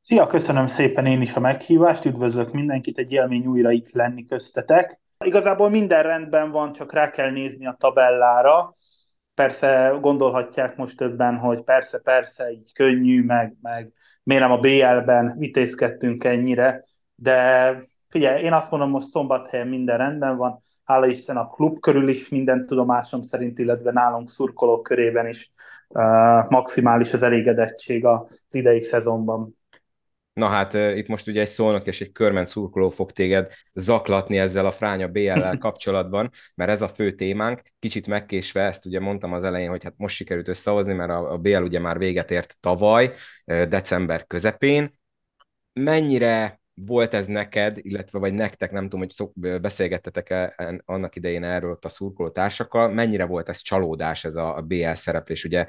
Szia, köszönöm szépen én is a meghívást, üdvözlök mindenkit, egy élmény újra itt lenni köztetek. Igazából minden rendben van, csak rá kell nézni a tabellára. Persze gondolhatják most többen, hogy persze, persze, így könnyű, meg, meg miért nem a BL-ben vitézkedtünk ennyire, de figyelj, én azt mondom, hogy szombathelyen minden rendben van, hála Isten a klub körül is minden tudomásom szerint, illetve nálunk szurkolók körében is uh, maximális az elégedettség az idei szezonban. Na hát itt most ugye egy szólnak és egy körment szurkoló fog téged zaklatni ezzel a fránya BL-lel kapcsolatban, mert ez a fő témánk. Kicsit megkésve, ezt ugye mondtam az elején, hogy hát most sikerült összehozni, mert a, a BL ugye már véget ért tavaly, december közepén. Mennyire volt ez neked, illetve vagy nektek, nem tudom, hogy szok, beszélgettetek-e annak idején erről ott a szurkoló társakkal, mennyire volt ez csalódás, ez a BL szereplés? Ugye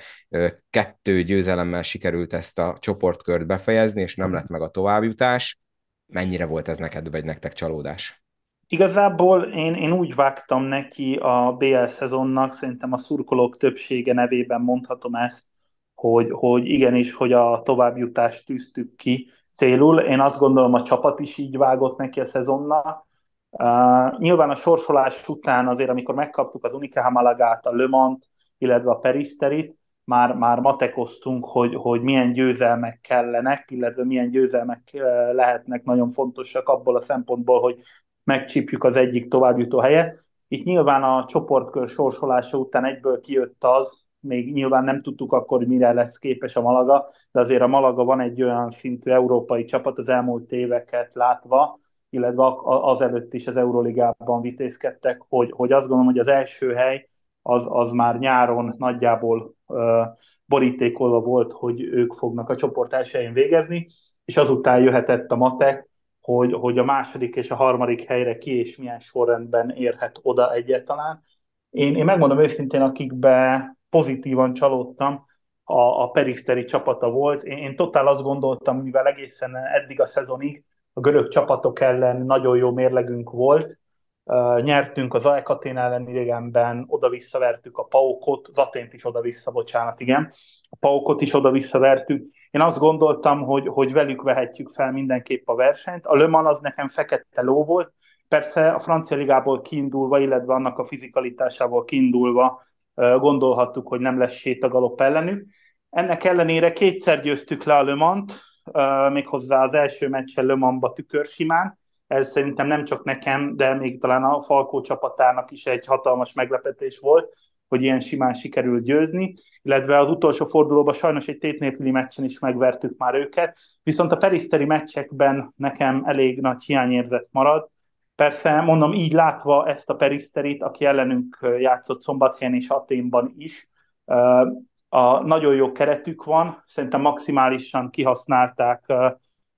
kettő győzelemmel sikerült ezt a csoportkört befejezni, és nem lett meg a továbbjutás. Mennyire volt ez neked, vagy nektek csalódás? Igazából én, én úgy vágtam neki a BL szezonnak, szerintem a szurkolók többsége nevében mondhatom ezt, hogy, hogy igenis, hogy a továbbjutást tűztük ki, célul. Én azt gondolom, a csapat is így vágott neki a szezonnak. Uh, nyilván a sorsolás után azért, amikor megkaptuk az Unica Malagát, a Le Mans, illetve a Peristerit, már, már matekoztunk, hogy, hogy milyen győzelmek kellenek, illetve milyen győzelmek lehetnek nagyon fontosak abból a szempontból, hogy megcsípjük az egyik továbbjutó helyet. Itt nyilván a csoportkör sorsolása után egyből kijött az, még nyilván nem tudtuk akkor, hogy mire lesz képes a Malaga, de azért a Malaga van egy olyan szintű európai csapat az elmúlt éveket látva, illetve azelőtt is az Euroligában vitézkedtek, hogy, hogy azt gondolom, hogy az első hely az, az már nyáron nagyjából uh, borítékolva volt, hogy ők fognak a csoport első helyén végezni, és azután jöhetett a matek, hogy, hogy a második és a harmadik helyre ki és milyen sorrendben érhet oda egyáltalán. Én, én megmondom őszintén, akikbe pozitívan csalódtam, a, a Periszteri csapata volt. Én, én totál azt gondoltam, mivel egészen eddig a szezonig a görög csapatok ellen nagyon jó mérlegünk volt, Uh, nyertünk az Aekatén ellen idegenben, oda-visszavertük a Paukot, az Atént is oda-vissza, bocsánat, igen. A Paukot is oda-visszavertük. Én azt gondoltam, hogy, hogy velük vehetjük fel mindenképp a versenyt. A Le az nekem fekete ló volt, persze a francia ligából kiindulva, illetve annak a fizikalitásából kiindulva gondolhattuk, hogy nem lesz sétagalop ellenük. Ennek ellenére kétszer győztük le a Le Mans-t, méghozzá az első meccsen Le Mans-ba tükörsimán. Ez szerintem nem csak nekem, de még talán a Falkó csapatának is egy hatalmas meglepetés volt, hogy ilyen simán sikerült győzni, illetve az utolsó fordulóban sajnos egy tét nélküli meccsen is megvertük már őket, viszont a periszteri meccsekben nekem elég nagy hiányérzet marad. Persze, mondom, így látva ezt a periszterit, aki ellenünk játszott Szombathelyen és Aténban is, a nagyon jó keretük van, szerintem maximálisan kihasználták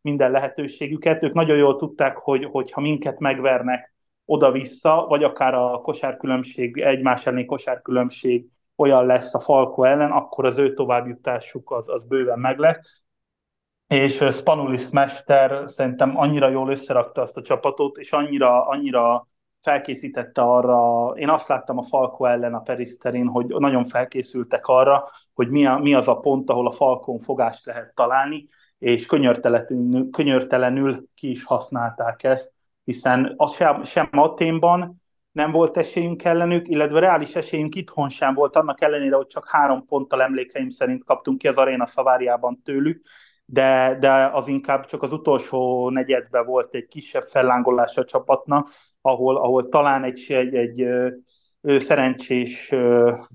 minden lehetőségüket. Ők nagyon jól tudták, hogy, ha minket megvernek oda-vissza, vagy akár a kosárkülönbség, egymás elleni kosárkülönbség olyan lesz a Falko ellen, akkor az ő továbbjutásuk az, az bőven meg lesz. És Spanulis mester szerintem annyira jól összerakta azt a csapatot, és annyira, annyira felkészítette arra, én azt láttam a Falko ellen a Periszterin, hogy nagyon felkészültek arra, hogy mi, a, mi az a pont, ahol a Falkon fogást lehet találni, és könyörtelenül, könyörtelenül ki is használták ezt, hiszen az sem, sem Aténban nem volt esélyünk ellenük, illetve reális esélyünk itthon sem volt, annak ellenére, hogy csak három ponttal emlékeim szerint kaptunk ki az aréna szaváriában tőlük, de, de az inkább csak az utolsó negyedben volt egy kisebb fellángolás a csapatnak, ahol, ahol talán egy, egy, egy szerencsés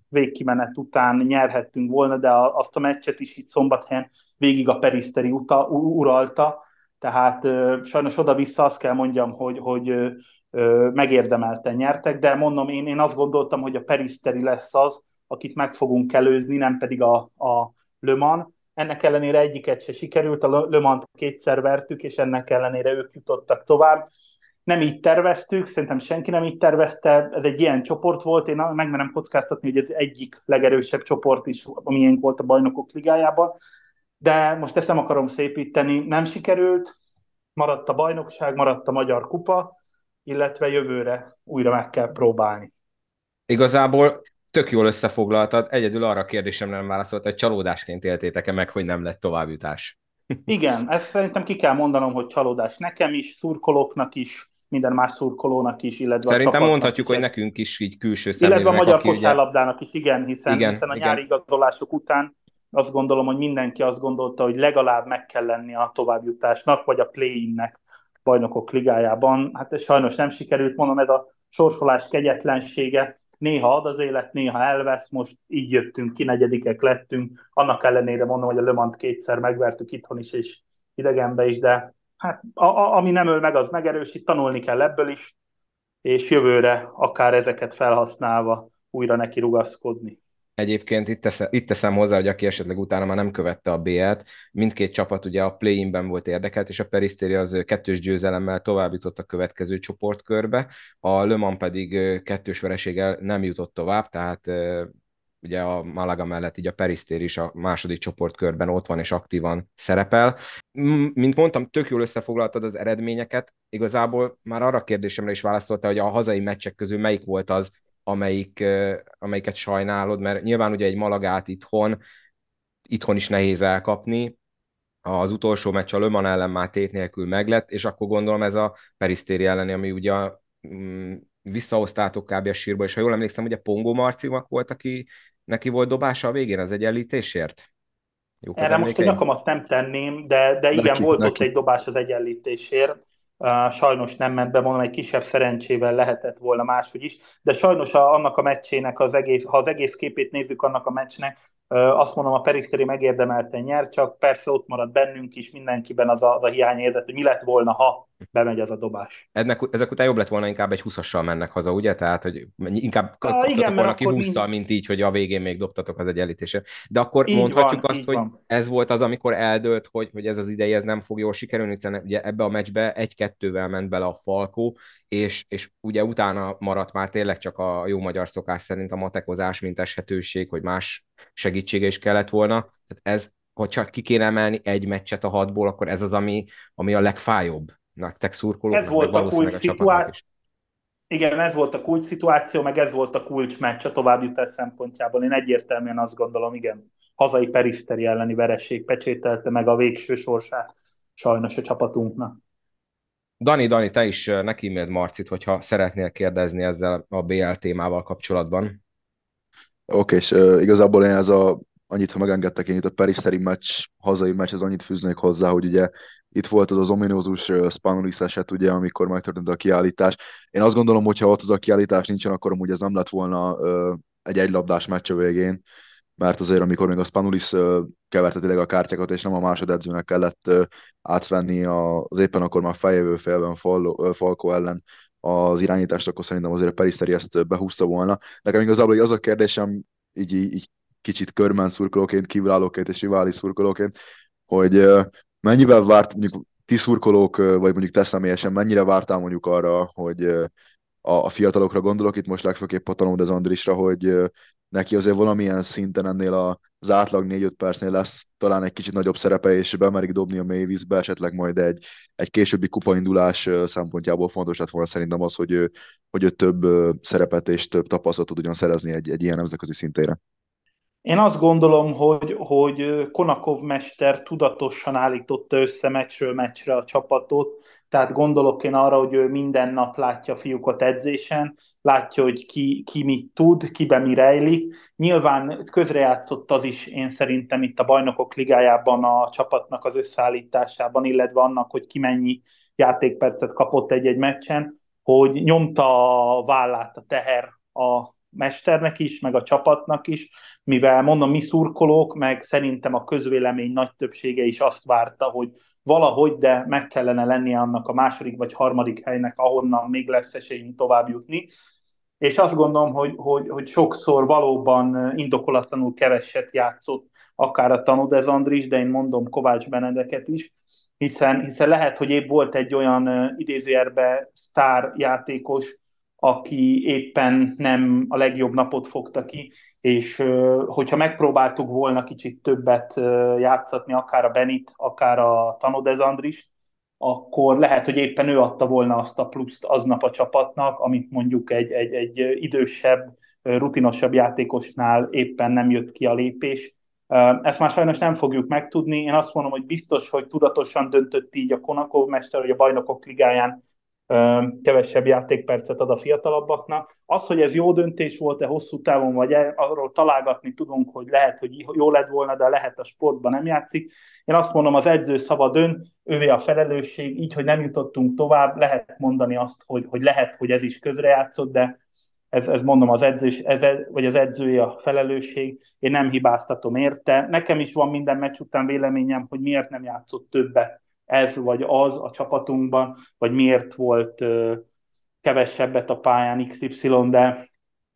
végkimenet után nyerhettünk volna, de azt a meccset is itt szombathelyen végig a Periszteri uta, uralta, tehát sajnos oda-vissza azt kell mondjam, hogy, hogy megérdemelten nyertek, de mondom, én, én azt gondoltam, hogy a Periszteri lesz az, akit meg fogunk előzni, nem pedig a, a Le Mans. Ennek ellenére egyiket se sikerült, a Le Mans kétszer vertük, és ennek ellenére ők jutottak tovább. Nem így terveztük, szerintem senki nem így tervezte, ez egy ilyen csoport volt, én megmerem kockáztatni, hogy ez egyik legerősebb csoport is, amilyen volt a bajnokok ligájában, de most ezt nem akarom szépíteni, nem sikerült, maradt a bajnokság, maradt a magyar kupa, illetve jövőre újra meg kell próbálni. Igazából tök jól összefoglaltad, egyedül arra a kérdésem nem válaszolt, hogy csalódásként éltétek-e meg, hogy nem lett továbbjutás? Igen, ezt szerintem ki kell mondanom, hogy csalódás nekem is, szurkolóknak is, minden más szurkolónak is, illetve Szerintem mondhatjuk, is, hogy nekünk is így külső szemlélőnek. Illetve a magyar kosárlabdának is, igen, hiszen, igen, hiszen a igen. nyári igazolások után azt gondolom, hogy mindenki azt gondolta, hogy legalább meg kell lenni a továbbjutásnak, vagy a play-innek bajnokok ligájában. Hát ez sajnos nem sikerült, mondom, ez a sorsolás kegyetlensége. Néha ad az élet, néha elvesz, most így jöttünk ki, negyedikek lettünk. Annak ellenére mondom, hogy a Le Mans kétszer megvertük itthon is, és idegenbe is, de hát a, a, ami nem öl meg, az megerősít, tanulni kell ebből is, és jövőre akár ezeket felhasználva újra neki rugaszkodni. Egyébként itt teszem, itt teszem hozzá, hogy aki esetleg utána már nem követte a BL-t, mindkét csapat ugye a play-inben volt érdekelt, és a Perisztéri az kettős győzelemmel tovább jutott a következő csoportkörbe, a Le Mans pedig kettős vereséggel nem jutott tovább, tehát ugye a Malaga mellett így a Perisztér is a második csoportkörben ott van és aktívan szerepel. Mint mondtam, tök jól összefoglaltad az eredményeket, igazából már arra kérdésemre is válaszolta, hogy a hazai meccsek közül melyik volt az, amelyik, amelyiket sajnálod, mert nyilván ugye egy Malagát itthon, itthon is nehéz elkapni, az utolsó meccs a Löman ellen már tét nélkül meglett, és akkor gondolom ez a Perisztéri elleni, ami ugye mm, visszahoztátok kb. a sírba, és ha jól emlékszem, ugye Pongó Marcimak volt, aki neki volt dobása a végén az egyenlítésért? Jók Erre most a nyakamat nem tenném, de, de igen, neki, volt neki. ott egy dobás az egyenlítésért. Sajnos nem ment be, mondom, egy kisebb szerencsével lehetett volna máshogy is, de sajnos a, annak a meccsének az egész, ha az egész képét nézzük annak a meccsnek, azt mondom, a Periszteri megérdemelten nyer, csak persze ott marad bennünk is mindenkiben az a, az a hiányérzet, hogy mi lett volna, ha bemegy az a dobás. Ennek, ezek után jobb lett volna, inkább egy 20-assal mennek haza, ugye? Tehát, hogy inkább kaptatok igen, volna ki 20 mind... mint így, hogy a végén még dobtatok az egyenlítésre. De akkor így mondhatjuk van, azt, hogy van. ez volt az, amikor eldőlt, hogy, hogy ez az ideje ez nem fog jól sikerülni, hiszen ugye ebbe a meccsbe egy-kettővel ment bele a Falkó, és, és ugye utána maradt már tényleg csak a jó magyar szokás szerint a matekozás, mint eshetőség, hogy más segítsége is kellett volna. Tehát ez, hogyha ki kéne emelni egy meccset a hatból, akkor ez az, ami, ami a legfájóbb nektek szurkolók, ez volt a kulcs szituáció. Igen, ez volt a kulcs szituáció, meg ez volt a kulcs meccs a továbbjutás szempontjából. Én egyértelműen azt gondolom, igen, hazai periszteri elleni vereség pecsételte meg a végső sorsát sajnos a csapatunknak. Dani, Dani, te is neki e Marcit, hogyha szeretnél kérdezni ezzel a BL témával kapcsolatban. Oké, okay, és uh, igazából én ez a annyit, ha megengedtek, én itt a Periszteri meccs, hazai meccs, az annyit fűznék hozzá, hogy ugye itt volt az az ominózus Spanulis eset, ugye, amikor megtörtént a kiállítás. Én azt gondolom, hogy ha ott az a kiállítás nincsen, akkor amúgy ez nem lett volna egy egylabdás meccs végén, mert azért amikor még a Spanulis keverte tényleg a kártyákat, és nem a másodedzőnek kellett átvenni az éppen akkor már feljövő félben Falko ellen az irányítást, akkor szerintem azért a Periszteri ezt behúzta volna. Nekem igazából az a kérdésem, így, így kicsit körben szurkolóként, kívülállóként és rivális szurkolóként, hogy mennyivel várt, mondjuk ti szurkolók, vagy mondjuk te személyesen, mennyire vártál mondjuk arra, hogy a, a fiatalokra gondolok, itt most legfőképp a Tanódez Andrisra, hogy neki azért valamilyen szinten ennél az átlag 4-5 percnél lesz talán egy kicsit nagyobb szerepe, és bemerik dobni a mély vízbe, esetleg majd egy, egy későbbi kupaindulás szempontjából fontos lett volna szerintem az, hogy hogy ő több szerepet és több tapasztalatot tudjon szerezni egy, egy ilyen nemzetközi szintére. Én azt gondolom, hogy, hogy Konakov mester tudatosan állította össze meccsről meccsre a csapatot, tehát gondolok én arra, hogy ő minden nap látja a fiúkat edzésen, látja, hogy ki, ki mit tud, kibe mi rejlik. Nyilván közrejátszott az is én szerintem itt a bajnokok ligájában a csapatnak az összeállításában, illetve annak, hogy ki mennyi játékpercet kapott egy-egy meccsen, hogy nyomta a vállát a teher a mesternek is, meg a csapatnak is, mivel mondom, mi szurkolók, meg szerintem a közvélemény nagy többsége is azt várta, hogy valahogy, de meg kellene lennie annak a második vagy harmadik helynek, ahonnan még lesz esélyünk tovább jutni. És azt gondolom, hogy, hogy, hogy sokszor valóban indokolatlanul keveset játszott akár a Tanodez Andris, de én mondom Kovács Benedeket is, hiszen, hiszen lehet, hogy épp volt egy olyan idézőjelbe sztár játékos, aki éppen nem a legjobb napot fogta ki, és hogyha megpróbáltuk volna kicsit többet játszatni, akár a Benit, akár a Tanodez Andris, akkor lehet, hogy éppen ő adta volna azt a pluszt aznap a csapatnak, amit mondjuk egy, egy, egy idősebb, rutinosabb játékosnál éppen nem jött ki a lépés. Ezt már sajnos nem fogjuk megtudni. Én azt mondom, hogy biztos, hogy tudatosan döntött így a Konakov mester, hogy a bajnokok ligáján kevesebb játékpercet ad a fiatalabbaknak. Az, hogy ez jó döntés volt-e hosszú távon, vagy arról találgatni tudunk, hogy lehet, hogy jó lett volna, de lehet a sportban nem játszik. Én azt mondom, az edző szabad ön, ővé a felelősség, így, hogy nem jutottunk tovább, lehet mondani azt, hogy, hogy lehet, hogy ez is közrejátszott, de ez, ez mondom az edző, ez, vagy az edzője a felelősség, én nem hibáztatom érte. Nekem is van minden meccs után véleményem, hogy miért nem játszott többet ez vagy az a csapatunkban, vagy miért volt kevesebbet a pályán XY, de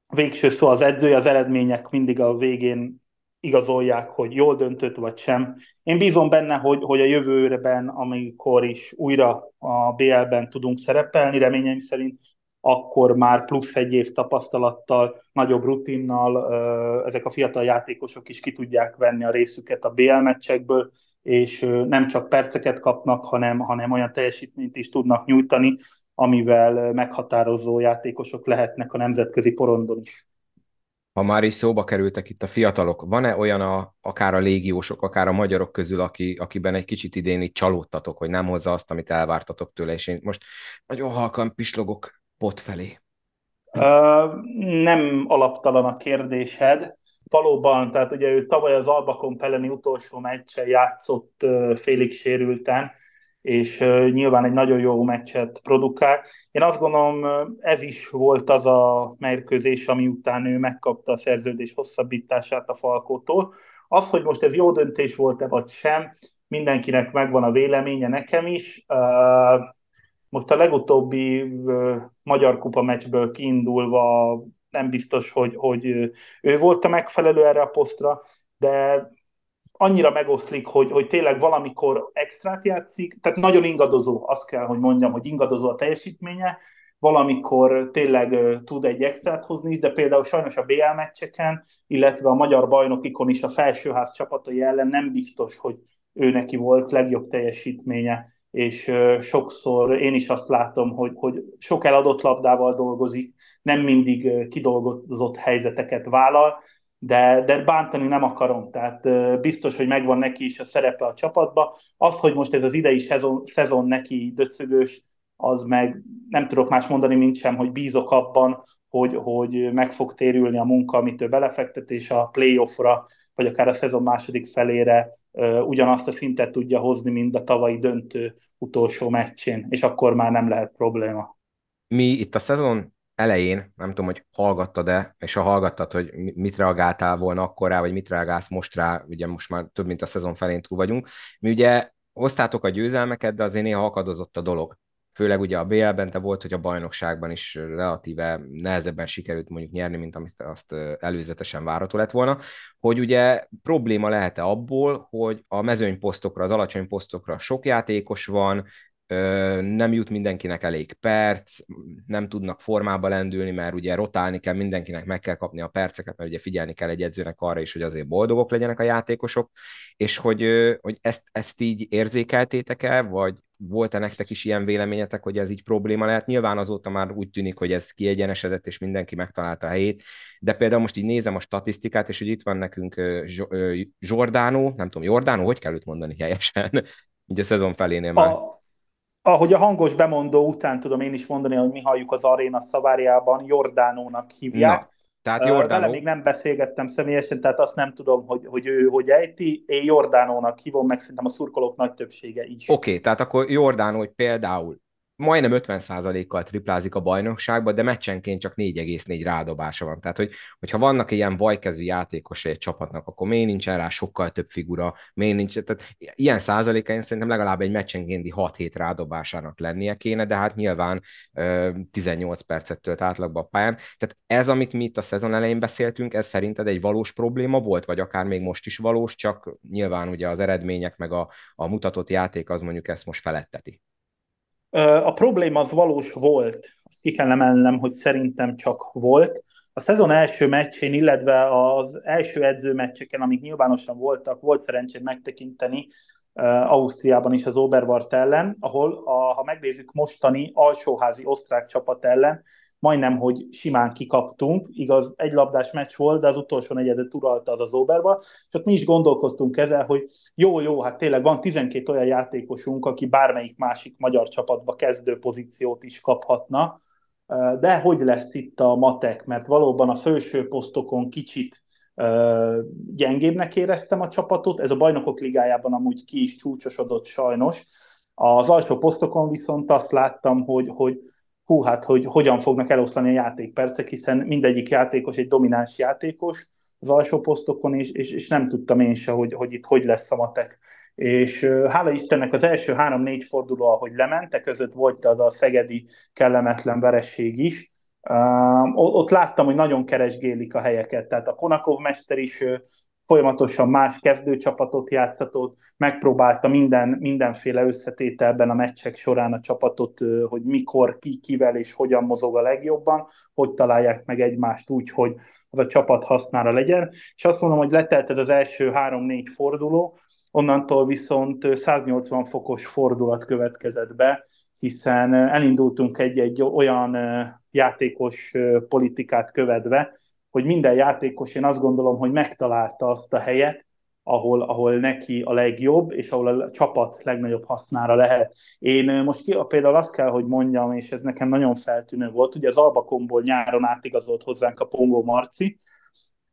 végső szó az edzője, az eredmények mindig a végén igazolják, hogy jól döntött vagy sem. Én bízom benne, hogy, hogy a jövőben, amikor is újra a BL-ben tudunk szerepelni, reményeim szerint, akkor már plusz egy év tapasztalattal, nagyobb rutinnal ezek a fiatal játékosok is ki tudják venni a részüket a BL meccsekből, és nem csak perceket kapnak, hanem, hanem olyan teljesítményt is tudnak nyújtani, amivel meghatározó játékosok lehetnek a nemzetközi porondon is. Ha már is szóba kerültek itt a fiatalok, van-e olyan a, akár a légiósok, akár a magyarok közül, aki, akiben egy kicsit idén így csalódtatok, hogy nem hozza azt, amit elvártatok tőle, és én most nagyon halkan pislogok pot felé? Uh, nem alaptalan a kérdésed valóban, tehát ugye ő tavaly az Albakon Peleni utolsó meccsen játszott félig sérülten, és nyilván egy nagyon jó meccset produkál. Én azt gondolom, ez is volt az a mérkőzés, ami után ő megkapta a szerződés hosszabbítását a Falkótól. Az, hogy most ez jó döntés volt-e vagy sem, mindenkinek megvan a véleménye, nekem is. Most a legutóbbi Magyar Kupa meccsből kiindulva nem biztos, hogy, hogy ő volt a megfelelő erre a posztra, de annyira megoszlik, hogy, hogy tényleg valamikor extrát játszik, tehát nagyon ingadozó, azt kell, hogy mondjam, hogy ingadozó a teljesítménye, valamikor tényleg tud egy extrát hozni, de például sajnos a BL meccseken, illetve a magyar bajnokikon is a felsőház csapatai ellen nem biztos, hogy ő neki volt legjobb teljesítménye és sokszor én is azt látom, hogy, hogy sok eladott labdával dolgozik, nem mindig kidolgozott helyzeteket vállal, de, de bántani nem akarom, tehát biztos, hogy megvan neki is a szerepe a csapatba. Az, hogy most ez az idei szezon, szezon neki döcögős, az meg nem tudok más mondani, mint sem, hogy bízok abban, hogy, hogy meg fog térülni a munka, amit ő belefektet, és a playoffra, vagy akár a szezon második felére ugyanazt a szintet tudja hozni, mint a tavalyi döntő utolsó meccsén, és akkor már nem lehet probléma. Mi itt a szezon elején, nem tudom, hogy hallgattad-e, és ha hallgattad, hogy mit reagáltál volna akkor rá, vagy mit reagálsz most rá, ugye most már több mint a szezon felén túl vagyunk. Mi ugye hoztátok a győzelmeket, de azért néha akadozott a dolog főleg ugye a BL-ben, de volt, hogy a bajnokságban is relatíve nehezebben sikerült mondjuk nyerni, mint amit azt előzetesen várható lett volna, hogy ugye probléma lehet-e abból, hogy a mezőnyposztokra, az alacsony posztokra sok játékos van, nem jut mindenkinek elég perc, nem tudnak formába lendülni, mert ugye rotálni kell, mindenkinek meg kell kapni a perceket, mert ugye figyelni kell egy edzőnek arra is, hogy azért boldogok legyenek a játékosok, és hogy, hogy ezt, ezt így érzékeltétek el, vagy volt-e nektek is ilyen véleményetek, hogy ez így probléma lehet? Nyilván azóta már úgy tűnik, hogy ez kiegyenesedett, és mindenki megtalálta a helyét, de például most így nézem a statisztikát, és hogy itt van nekünk Jordánó, nem tudom, Jordánó, hogy kell őt mondani helyesen? Ugye a szezon felénél már. A ahogy a hangos bemondó után tudom én is mondani, hogy mi halljuk az aréna szaváriában, Jordánónak hívják. Na, tehát Jordánó. Vele még nem beszélgettem személyesen, tehát azt nem tudom, hogy, hogy ő hogy ejti. Én Jordánónak hívom, meg szerintem a szurkolók nagy többsége is. Oké, okay, tehát akkor Jordánó, hogy például majdnem 50%-kal triplázik a bajnokságba, de meccsenként csak 4,4 rádobása van. Tehát, hogy, hogyha vannak ilyen bajkezű játékos egy csapatnak, akkor miért nincsen rá sokkal több figura, miért nincs, tehát ilyen százalékain szerintem legalább egy meccsenkénti 6-7 rádobásának lennie kéne, de hát nyilván 18 percet tölt átlagban a pályán. Tehát ez, amit mi itt a szezon elején beszéltünk, ez szerinted egy valós probléma volt, vagy akár még most is valós, csak nyilván ugye az eredmények meg a, a mutatott játék az mondjuk ezt most feletteti. A probléma az valós volt, azt ki kell emelnem, hogy szerintem csak volt. A szezon első meccsén, illetve az első edzőmeccseken, amik nyilvánosan voltak, volt szerencsém megtekinteni Ausztriában is az Oberwart ellen, ahol, a, ha megnézzük mostani alsóházi osztrák csapat ellen, majdnem, hogy simán kikaptunk, igaz, egy labdás meccs volt, de az utolsó negyedet uralta az az Oberba, és ott mi is gondolkoztunk ezzel, hogy jó, jó, hát tényleg van 12 olyan játékosunk, aki bármelyik másik magyar csapatba kezdő pozíciót is kaphatna, de hogy lesz itt a matek, mert valóban a felső posztokon kicsit gyengébbnek éreztem a csapatot, ez a bajnokok ligájában amúgy ki is csúcsosodott sajnos, az alsó posztokon viszont azt láttam, hogy, hogy hú, hát hogy hogyan fognak eloszlani a játékpercek, hiszen mindegyik játékos egy domináns játékos az alsó posztokon, és, és, és nem tudtam én se, hogy, hogy itt hogy lesz a matek. És hála Istennek az első három-négy forduló, ahogy lementek, között volt az a szegedi kellemetlen vereség is, Uh, ott láttam, hogy nagyon keresgélik a helyeket, tehát a Konakov mester is folyamatosan más kezdőcsapatot játszatott, megpróbálta minden, mindenféle összetételben a meccsek során a csapatot, hogy mikor, ki, kivel és hogyan mozog a legjobban, hogy találják meg egymást úgy, hogy az a csapat hasznára legyen. És azt mondom, hogy letelted az első három-négy forduló, onnantól viszont 180 fokos fordulat következett be, hiszen elindultunk egy-egy olyan játékos politikát követve, hogy minden játékos, én azt gondolom, hogy megtalálta azt a helyet, ahol, ahol neki a legjobb, és ahol a csapat legnagyobb hasznára lehet. Én most ki, például azt kell, hogy mondjam, és ez nekem nagyon feltűnő volt, ugye az Albakomból nyáron átigazolt hozzánk a Pongó Marci,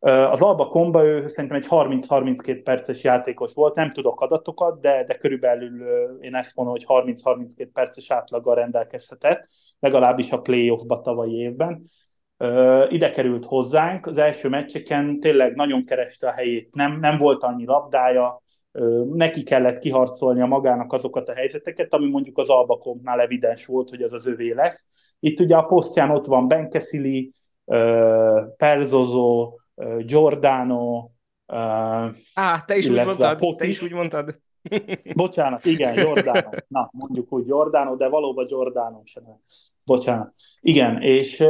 az Alba Komba ő szerintem egy 30-32 perces játékos volt, nem tudok adatokat, de, de körülbelül én ezt mondom, hogy 30-32 perces átlaggal rendelkezhetett, legalábbis a playoffba tavalyi évben ide került hozzánk, az első meccseken tényleg nagyon kereste a helyét, nem, nem volt annyi labdája, neki kellett kiharcolnia magának azokat a helyzeteket, ami mondjuk az Albakonknál evidens volt, hogy az az övé lesz. Itt ugye a posztján ott van Benkeszili, Perzozo, Giordano, Á, te is úgy mondtad, te is úgy mondtad. Bocsánat, igen, Giordano. Na, mondjuk, hogy Giordano, de valóban Giordano sem. Bocsánat. Igen, és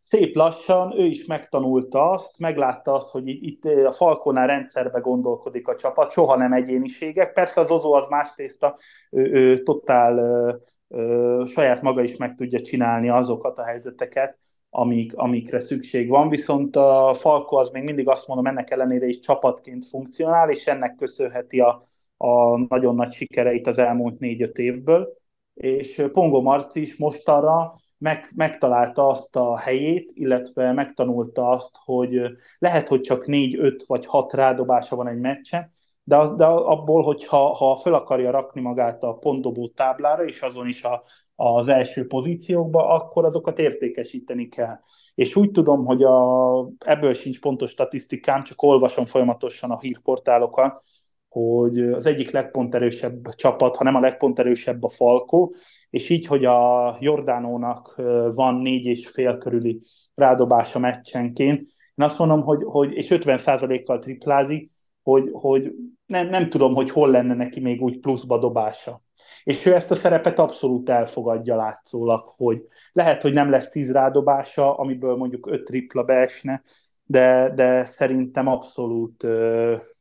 szép lassan ő is megtanulta azt, meglátta azt, hogy itt a Falkonál rendszerbe gondolkodik a csapat, soha nem egyéniségek. Persze az Ozó az más tészta, ő, ő totál uh, uh, saját maga is meg tudja csinálni azokat a helyzeteket, amik, amikre szükség van, viszont a Falko az még mindig azt mondom, ennek ellenére is csapatként funkcionál, és ennek köszönheti a, a nagyon nagy sikereit az elmúlt négy-öt évből és Pongo Marci is mostanra meg, megtalálta azt a helyét, illetve megtanulta azt, hogy lehet, hogy csak négy, öt vagy hat rádobása van egy meccsen, de, az, de abból, hogyha ha fel akarja rakni magát a pontdobó táblára, és azon is a, az első pozíciókba, akkor azokat értékesíteni kell. És úgy tudom, hogy a, ebből sincs pontos statisztikám, csak olvasom folyamatosan a hírportálokat, hogy az egyik legponterősebb csapat, ha nem a legponterősebb a Falkó, és így, hogy a Jordánónak van négy és fél körüli rádobása meccsenként, én azt mondom, hogy, hogy és 50%-kal triplázik, hogy, hogy nem, nem tudom, hogy hol lenne neki még úgy pluszba dobása. És ő ezt a szerepet abszolút elfogadja látszólag, hogy lehet, hogy nem lesz tíz rádobása, amiből mondjuk öt tripla beesne, de, de szerintem abszolút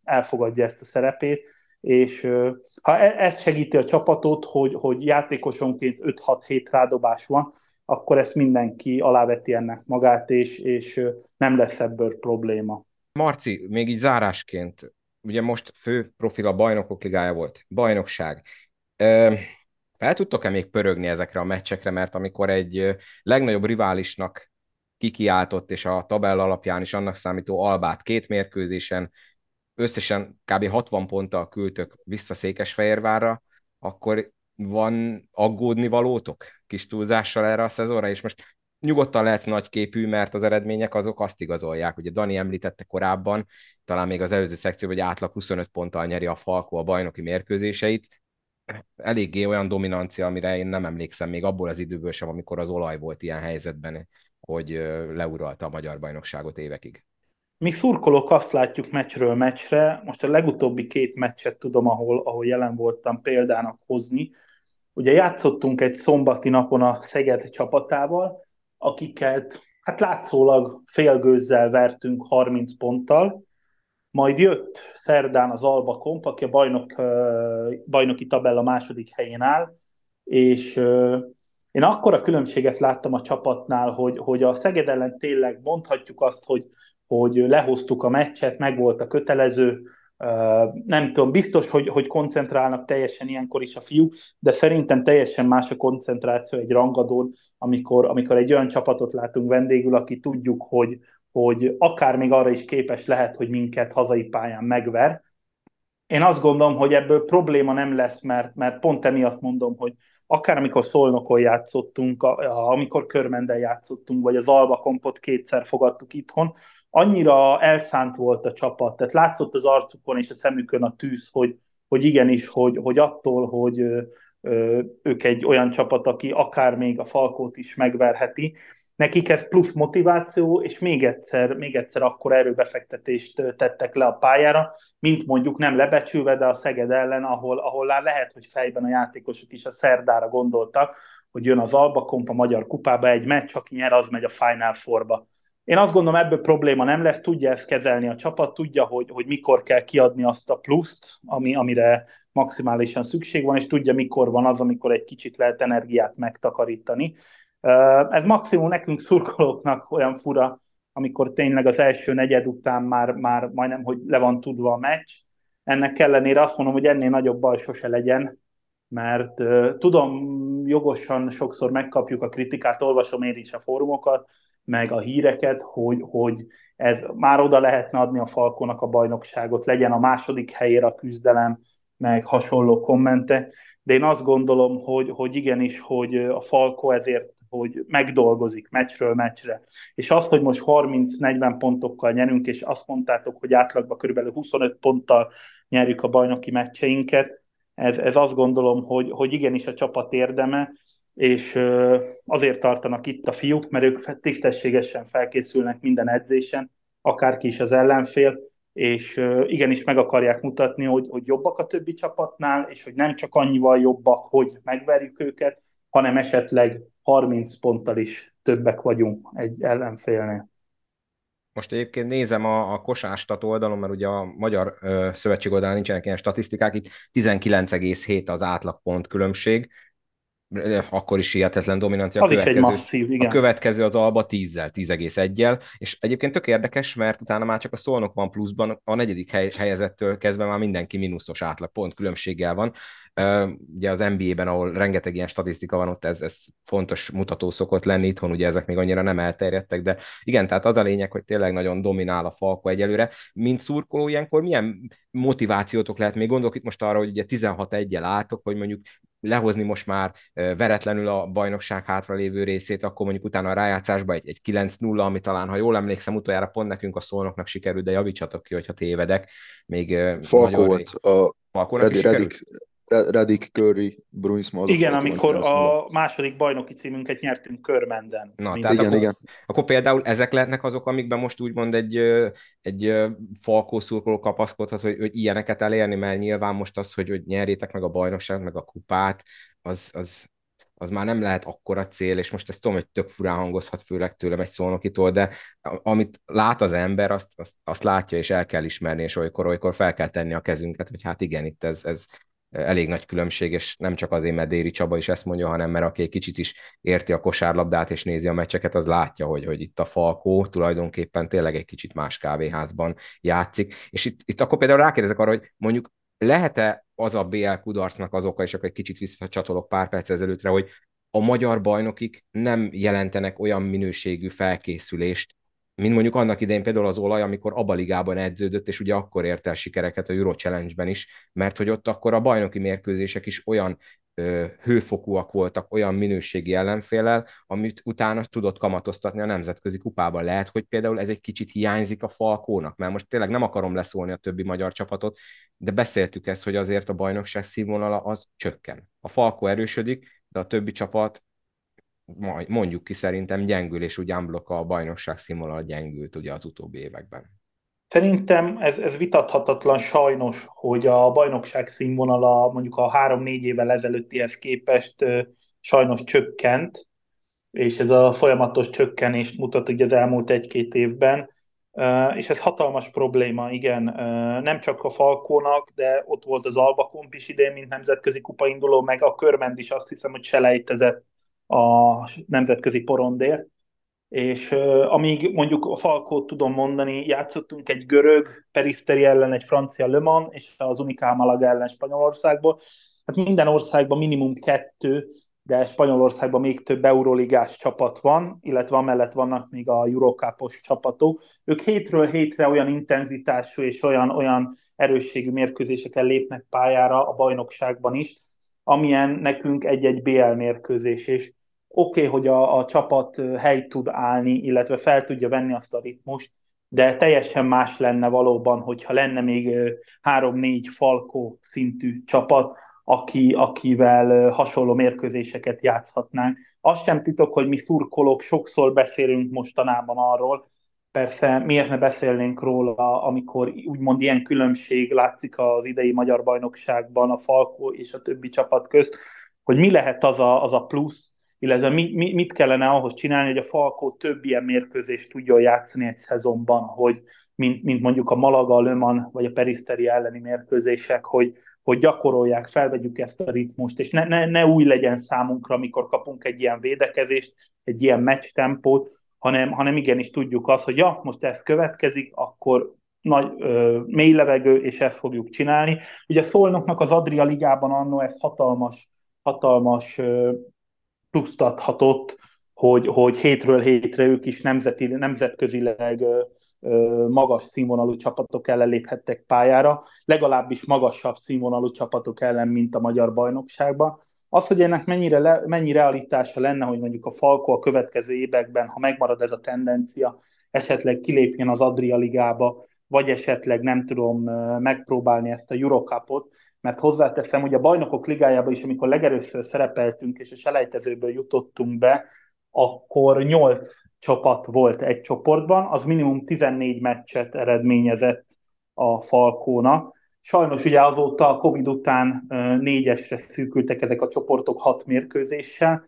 elfogadja ezt a szerepét, és ha e, ez segíti a csapatot, hogy, hogy játékosonként 5-6-7 rádobás van, akkor ezt mindenki aláveti ennek magát, és, és nem lesz ebből probléma. Marci, még így zárásként, ugye most fő profil a bajnokok ligája volt, bajnokság. Fel tudtok-e még pörögni ezekre a meccsekre, mert amikor egy legnagyobb riválisnak kikiáltott, és a tabella alapján is annak számító Albát két mérkőzésen összesen kb. 60 ponttal küldtök vissza Székesfehérvárra, akkor van aggódni valótok kis túlzással erre a szezonra, és most nyugodtan lehet nagyképű, mert az eredmények azok azt igazolják. Ugye Dani említette korábban, talán még az előző szekcióban, hogy átlag 25 ponttal nyeri a Falko a bajnoki mérkőzéseit. Eléggé olyan dominancia, amire én nem emlékszem még abból az időből sem, amikor az olaj volt ilyen helyzetben, hogy leuralta a magyar bajnokságot évekig. Mi szurkolók azt látjuk meccsről meccsre, most a legutóbbi két meccset tudom, ahol, ahol jelen voltam példának hozni. Ugye játszottunk egy szombati napon a Szeged csapatával, akiket hát látszólag félgőzzel vertünk 30 ponttal, majd jött szerdán az Alba Komp, aki a bajnok, bajnoki tabella második helyén áll, és én a különbséget láttam a csapatnál, hogy, hogy a Szeged ellen tényleg mondhatjuk azt, hogy hogy lehoztuk a meccset, meg volt a kötelező, nem tudom, biztos, hogy, hogy koncentrálnak teljesen ilyenkor is a fiúk, de szerintem teljesen más a koncentráció egy rangadón, amikor, amikor egy olyan csapatot látunk vendégül, aki tudjuk, hogy, hogy akár még arra is képes lehet, hogy minket hazai pályán megver. Én azt gondolom, hogy ebből probléma nem lesz, mert, mert pont emiatt mondom, hogy akár amikor Szolnokon játszottunk, amikor Körmenden játszottunk, vagy az Alba Kompot kétszer fogadtuk itthon, annyira elszánt volt a csapat, tehát látszott az arcukon és a szemükön a tűz, hogy, hogy igenis, hogy, hogy attól, hogy ők egy olyan csapat, aki akár még a Falkót is megverheti, nekik ez plusz motiváció, és még egyszer, még egyszer akkor erőbefektetést tettek le a pályára, mint mondjuk nem lebecsülve, de a Szeged ellen, ahol, ahol lehet, hogy fejben a játékosok is a szerdára gondoltak, hogy jön az Alba Komp a Magyar Kupába, egy meccs, aki nyer, az megy a Final Fourba. Én azt gondolom, ebből probléma nem lesz, tudja ezt kezelni a csapat, tudja, hogy, hogy mikor kell kiadni azt a pluszt, ami, amire maximálisan szükség van, és tudja, mikor van az, amikor egy kicsit lehet energiát megtakarítani. Ez maximum nekünk szurkolóknak olyan fura, amikor tényleg az első negyed után már, már majdnem, hogy le van tudva a meccs. Ennek ellenére azt mondom, hogy ennél nagyobb baj sose legyen, mert tudom, jogosan sokszor megkapjuk a kritikát, olvasom én is a fórumokat, meg a híreket, hogy, hogy ez már oda lehetne adni a Falkonak a bajnokságot, legyen a második helyére a küzdelem, meg hasonló kommente, de én azt gondolom, hogy, hogy igenis, hogy a Falko ezért hogy megdolgozik meccsről meccsre. És az, hogy most 30-40 pontokkal nyerünk, és azt mondtátok, hogy átlagban kb. 25 ponttal nyerjük a bajnoki meccseinket, ez, ez azt gondolom, hogy, hogy igenis a csapat érdeme, és azért tartanak itt a fiúk, mert ők tisztességesen felkészülnek minden edzésen, akárki is az ellenfél, és igenis meg akarják mutatni, hogy, hogy jobbak a többi csapatnál, és hogy nem csak annyival jobbak, hogy megverjük őket, hanem esetleg 30 ponttal is többek vagyunk egy ellenfélnél. Most egyébként nézem a, a kosástat oldalon, mert ugye a Magyar ö, Szövetség oldalán nincsenek ilyen statisztikák, itt 19,7 az átlagpont különbség. Akkor is hihetetlen dominancia. Az a következő, is egy masszív, igen. A következő az Alba 10-zel, 10,1-jel, és egyébként tök érdekes, mert utána már csak a Szolnok van pluszban, a negyedik hely, helyezettől kezdve már mindenki mínuszos átlag pont különbséggel van. Ugye az NBA-ben, ahol rengeteg ilyen statisztika van, ott ez, ez fontos mutató szokott lenni, itthon ugye ezek még annyira nem elterjedtek, de igen, tehát az a lényeg, hogy tényleg nagyon dominál a Falko egyelőre. Mint szurkoló ilyenkor milyen motivációtok lehet? Még gondolok itt most arra, hogy ugye 16 1 álltok, hogy mondjuk lehozni most már veretlenül a bajnokság hátralévő részét, akkor mondjuk utána a rájátszásba egy, egy 9-0, ami talán, ha jól emlékszem, utoljára pont nekünk a szólnoknak sikerült, de javítsatok ki, hogyha tévedek. Még Falko volt, a Redik, Redik, Curry, Bruins Igen, amikor a második bajnoki címünket nyertünk Körmenden. Na, tehát igen, akkor, igen. akkor például ezek lehetnek azok, amikben most úgymond egy, egy falkó szurkoló kapaszkodhat, hogy, hogy ilyeneket elérni, mert nyilván most az, hogy, hogy nyerjétek meg a bajnokságot, meg a kupát, az, az, az már nem lehet akkora cél, és most ezt tudom, hogy tök furán hangozhat, főleg tőlem egy szónokitól, de amit lát az ember, azt, azt, azt látja, és el kell ismerni, és olykor, olykor fel kell tenni a kezünket, hogy hát igen, itt ez, ez, elég nagy különbség, és nem csak azért, mert Déri Csaba is ezt mondja, hanem mert aki egy kicsit is érti a kosárlabdát és nézi a meccseket, az látja, hogy, hogy itt a Falkó tulajdonképpen tényleg egy kicsit más kávéházban játszik. És itt, itt akkor például rákérdezek arra, hogy mondjuk lehet-e az a BL kudarcnak az oka, és akkor egy kicsit visszacsatolok pár perc ezelőttre, hogy a magyar bajnokik nem jelentenek olyan minőségű felkészülést, mint mondjuk annak idején például az olaj, amikor abba ligában edződött, és ugye akkor ért el sikereket a Euro Challenge-ben is, mert hogy ott akkor a bajnoki mérkőzések is olyan ö, hőfokúak voltak, olyan minőségi ellenfélel, amit utána tudott kamatoztatni a nemzetközi kupában. Lehet, hogy például ez egy kicsit hiányzik a Falkónak, mert most tényleg nem akarom leszólni a többi magyar csapatot, de beszéltük ezt, hogy azért a bajnokság színvonala az csökken. A Falkó erősödik, de a többi csapat mondjuk ki szerintem gyengül, és úgy unblock a bajnokság színvonal gyengült ugye az utóbbi években. Szerintem ez, ez vitathatatlan sajnos, hogy a bajnokság színvonala mondjuk a három-négy évvel ezelőttihez képest sajnos csökkent, és ez a folyamatos csökkenést mutat ugye az elmúlt egy-két évben, és ez hatalmas probléma, igen, nem csak a Falkónak, de ott volt az Alba Komp is idén, mint nemzetközi kupainduló, meg a Körmend is azt hiszem, hogy selejtezett a nemzetközi porondért, és uh, amíg mondjuk a Falkót tudom mondani, játszottunk egy görög Periszteri ellen, egy francia Le Mans, és az Unicál Malaga ellen Spanyolországból. Hát minden országban minimum kettő, de Spanyolországban még több euroligás csapat van, illetve amellett vannak még a Eurocupos csapatok. Ők hétről hétre olyan intenzitású és olyan, olyan erősségű mérkőzéseken lépnek pályára a bajnokságban is, amilyen nekünk egy-egy BL mérkőzés, és oké, okay, hogy a, a csapat helyt tud állni, illetve fel tudja venni azt a ritmust, de teljesen más lenne valóban, hogyha lenne még három-négy falkó szintű csapat, aki, akivel hasonló mérkőzéseket játszhatnánk. Azt sem titok, hogy mi szurkolók sokszor beszélünk mostanában arról, persze miért ne beszélnénk róla, amikor úgymond ilyen különbség látszik az idei magyar bajnokságban a Falkó és a többi csapat közt, hogy mi lehet az a, az a plusz, illetve mi, mi, mit kellene ahhoz csinálni, hogy a Falkó több ilyen mérkőzést tudjon játszani egy szezonban, hogy mint, mint mondjuk a Malaga, a Löman vagy a Periszteri elleni mérkőzések, hogy, hogy gyakorolják, felvegyük ezt a ritmust, és ne, ne, ne új legyen számunkra, amikor kapunk egy ilyen védekezést, egy ilyen meccs tempót, hanem, hanem igenis tudjuk azt, hogy ja, most ez következik, akkor nagy, ö, mély levegő, és ezt fogjuk csinálni. Ugye Szolnoknak az Adria Ligában annó ez hatalmas, hatalmas ö, pluszt adhatott, hogy, hogy hétről hétre ők is nemzeti, nemzetközileg ö, ö, magas színvonalú csapatok ellen léphettek pályára, legalábbis magasabb színvonalú csapatok ellen, mint a magyar bajnokságban. Az, hogy ennek mennyire le, mennyi realitása lenne, hogy mondjuk a Falko a következő években, ha megmarad ez a tendencia, esetleg kilépjen az Adria Ligába, vagy esetleg nem tudom megpróbálni ezt a Eurocupot, mert hozzáteszem, hogy a bajnokok ligájában is, amikor legerőször szerepeltünk, és a selejtezőből jutottunk be, akkor 8 csapat volt egy csoportban, az minimum 14 meccset eredményezett a Falkónak. Sajnos ugye azóta a Covid után négyesre szűkültek ezek a csoportok hat mérkőzéssel.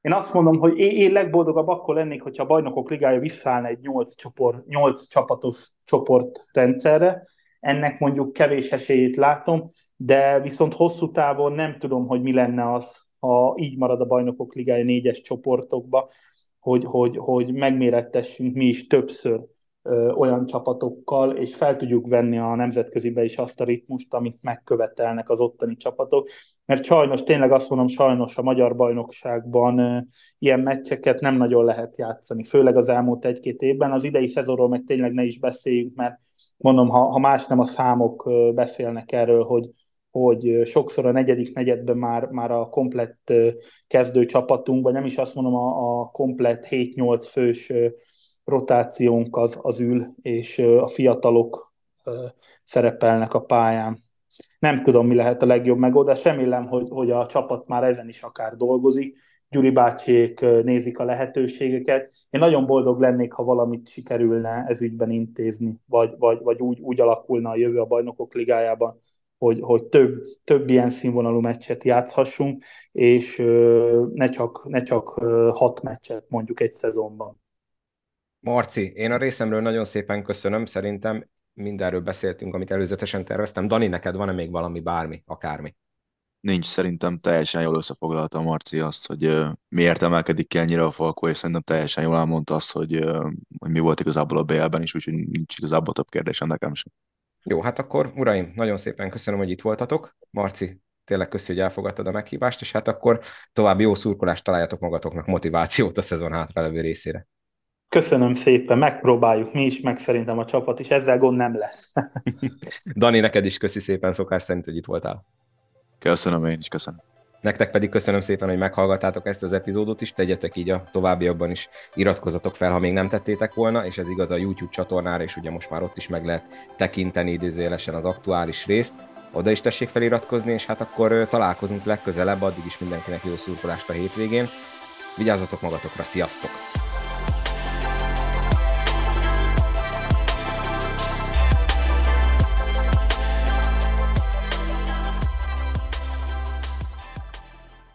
Én azt mondom, hogy én, legboldogabb akkor lennék, hogyha a bajnokok ligája visszaállna egy 8, csoport, 8 csapatos csoportrendszerre. Ennek mondjuk kevés esélyét látom, de viszont hosszú távon nem tudom, hogy mi lenne az, ha így marad a bajnokok ligája négyes csoportokba, hogy, hogy, hogy megmérettessünk mi is többször ö, olyan csapatokkal, és fel tudjuk venni a nemzetközibe is azt a ritmust, amit megkövetelnek az ottani csapatok. Mert sajnos, tényleg azt mondom, sajnos a magyar bajnokságban ö, ilyen meccseket nem nagyon lehet játszani, főleg az elmúlt egy-két évben. Az idei szezonról meg tényleg ne is beszéljünk, mert mondom, ha, ha más nem a számok beszélnek erről, hogy hogy sokszor a negyedik negyedben már, már a komplett kezdő csapatunkban, nem is azt mondom, a, a komplett 7-8 fős rotációnk az, az ül, és a fiatalok szerepelnek a pályán. Nem tudom, mi lehet a legjobb megoldás. Remélem, hogy, hogy a csapat már ezen is akár dolgozik. Gyuri bácsiék nézik a lehetőségeket. Én nagyon boldog lennék, ha valamit sikerülne ez ügyben intézni, vagy, vagy, vagy úgy, úgy alakulna a jövő a bajnokok ligájában, hogy, hogy több, több ilyen színvonalú meccset játszhassunk, és ne csak, ne csak hat meccset mondjuk egy szezonban. Marci, én a részemről nagyon szépen köszönöm, szerintem mindenről beszéltünk, amit előzetesen terveztem. Dani, neked van-e még valami, bármi, akármi? Nincs, szerintem teljesen jól összefoglalta Marci azt, hogy miért emelkedik ki ennyire a Falkó, és szerintem teljesen jól elmondta azt, hogy, hogy mi volt igazából a BL-ben is, úgyhogy nincs igazából több kérdésem nekem sem. Jó, hát akkor uraim, nagyon szépen köszönöm, hogy itt voltatok. Marci, tényleg köszi, hogy elfogadtad a meghívást, és hát akkor további jó szurkolást találjatok magatoknak, motivációt a szezon hátralevő részére. Köszönöm szépen, megpróbáljuk mi is, meg szerintem a csapat is, ezzel gond nem lesz. Dani, neked is köszi szépen szokás szerint, hogy itt voltál. Köszönöm, én is köszönöm. Nektek pedig köszönöm szépen, hogy meghallgattátok ezt az epizódot is, tegyetek így a továbbiakban is, iratkozzatok fel, ha még nem tettétek volna, és ez igaz a YouTube csatornára, és ugye most már ott is meg lehet tekinteni időzélesen az aktuális részt. Oda is tessék feliratkozni, és hát akkor találkozunk legközelebb, addig is mindenkinek jó szurkolást a hétvégén. Vigyázzatok magatokra, sziasztok!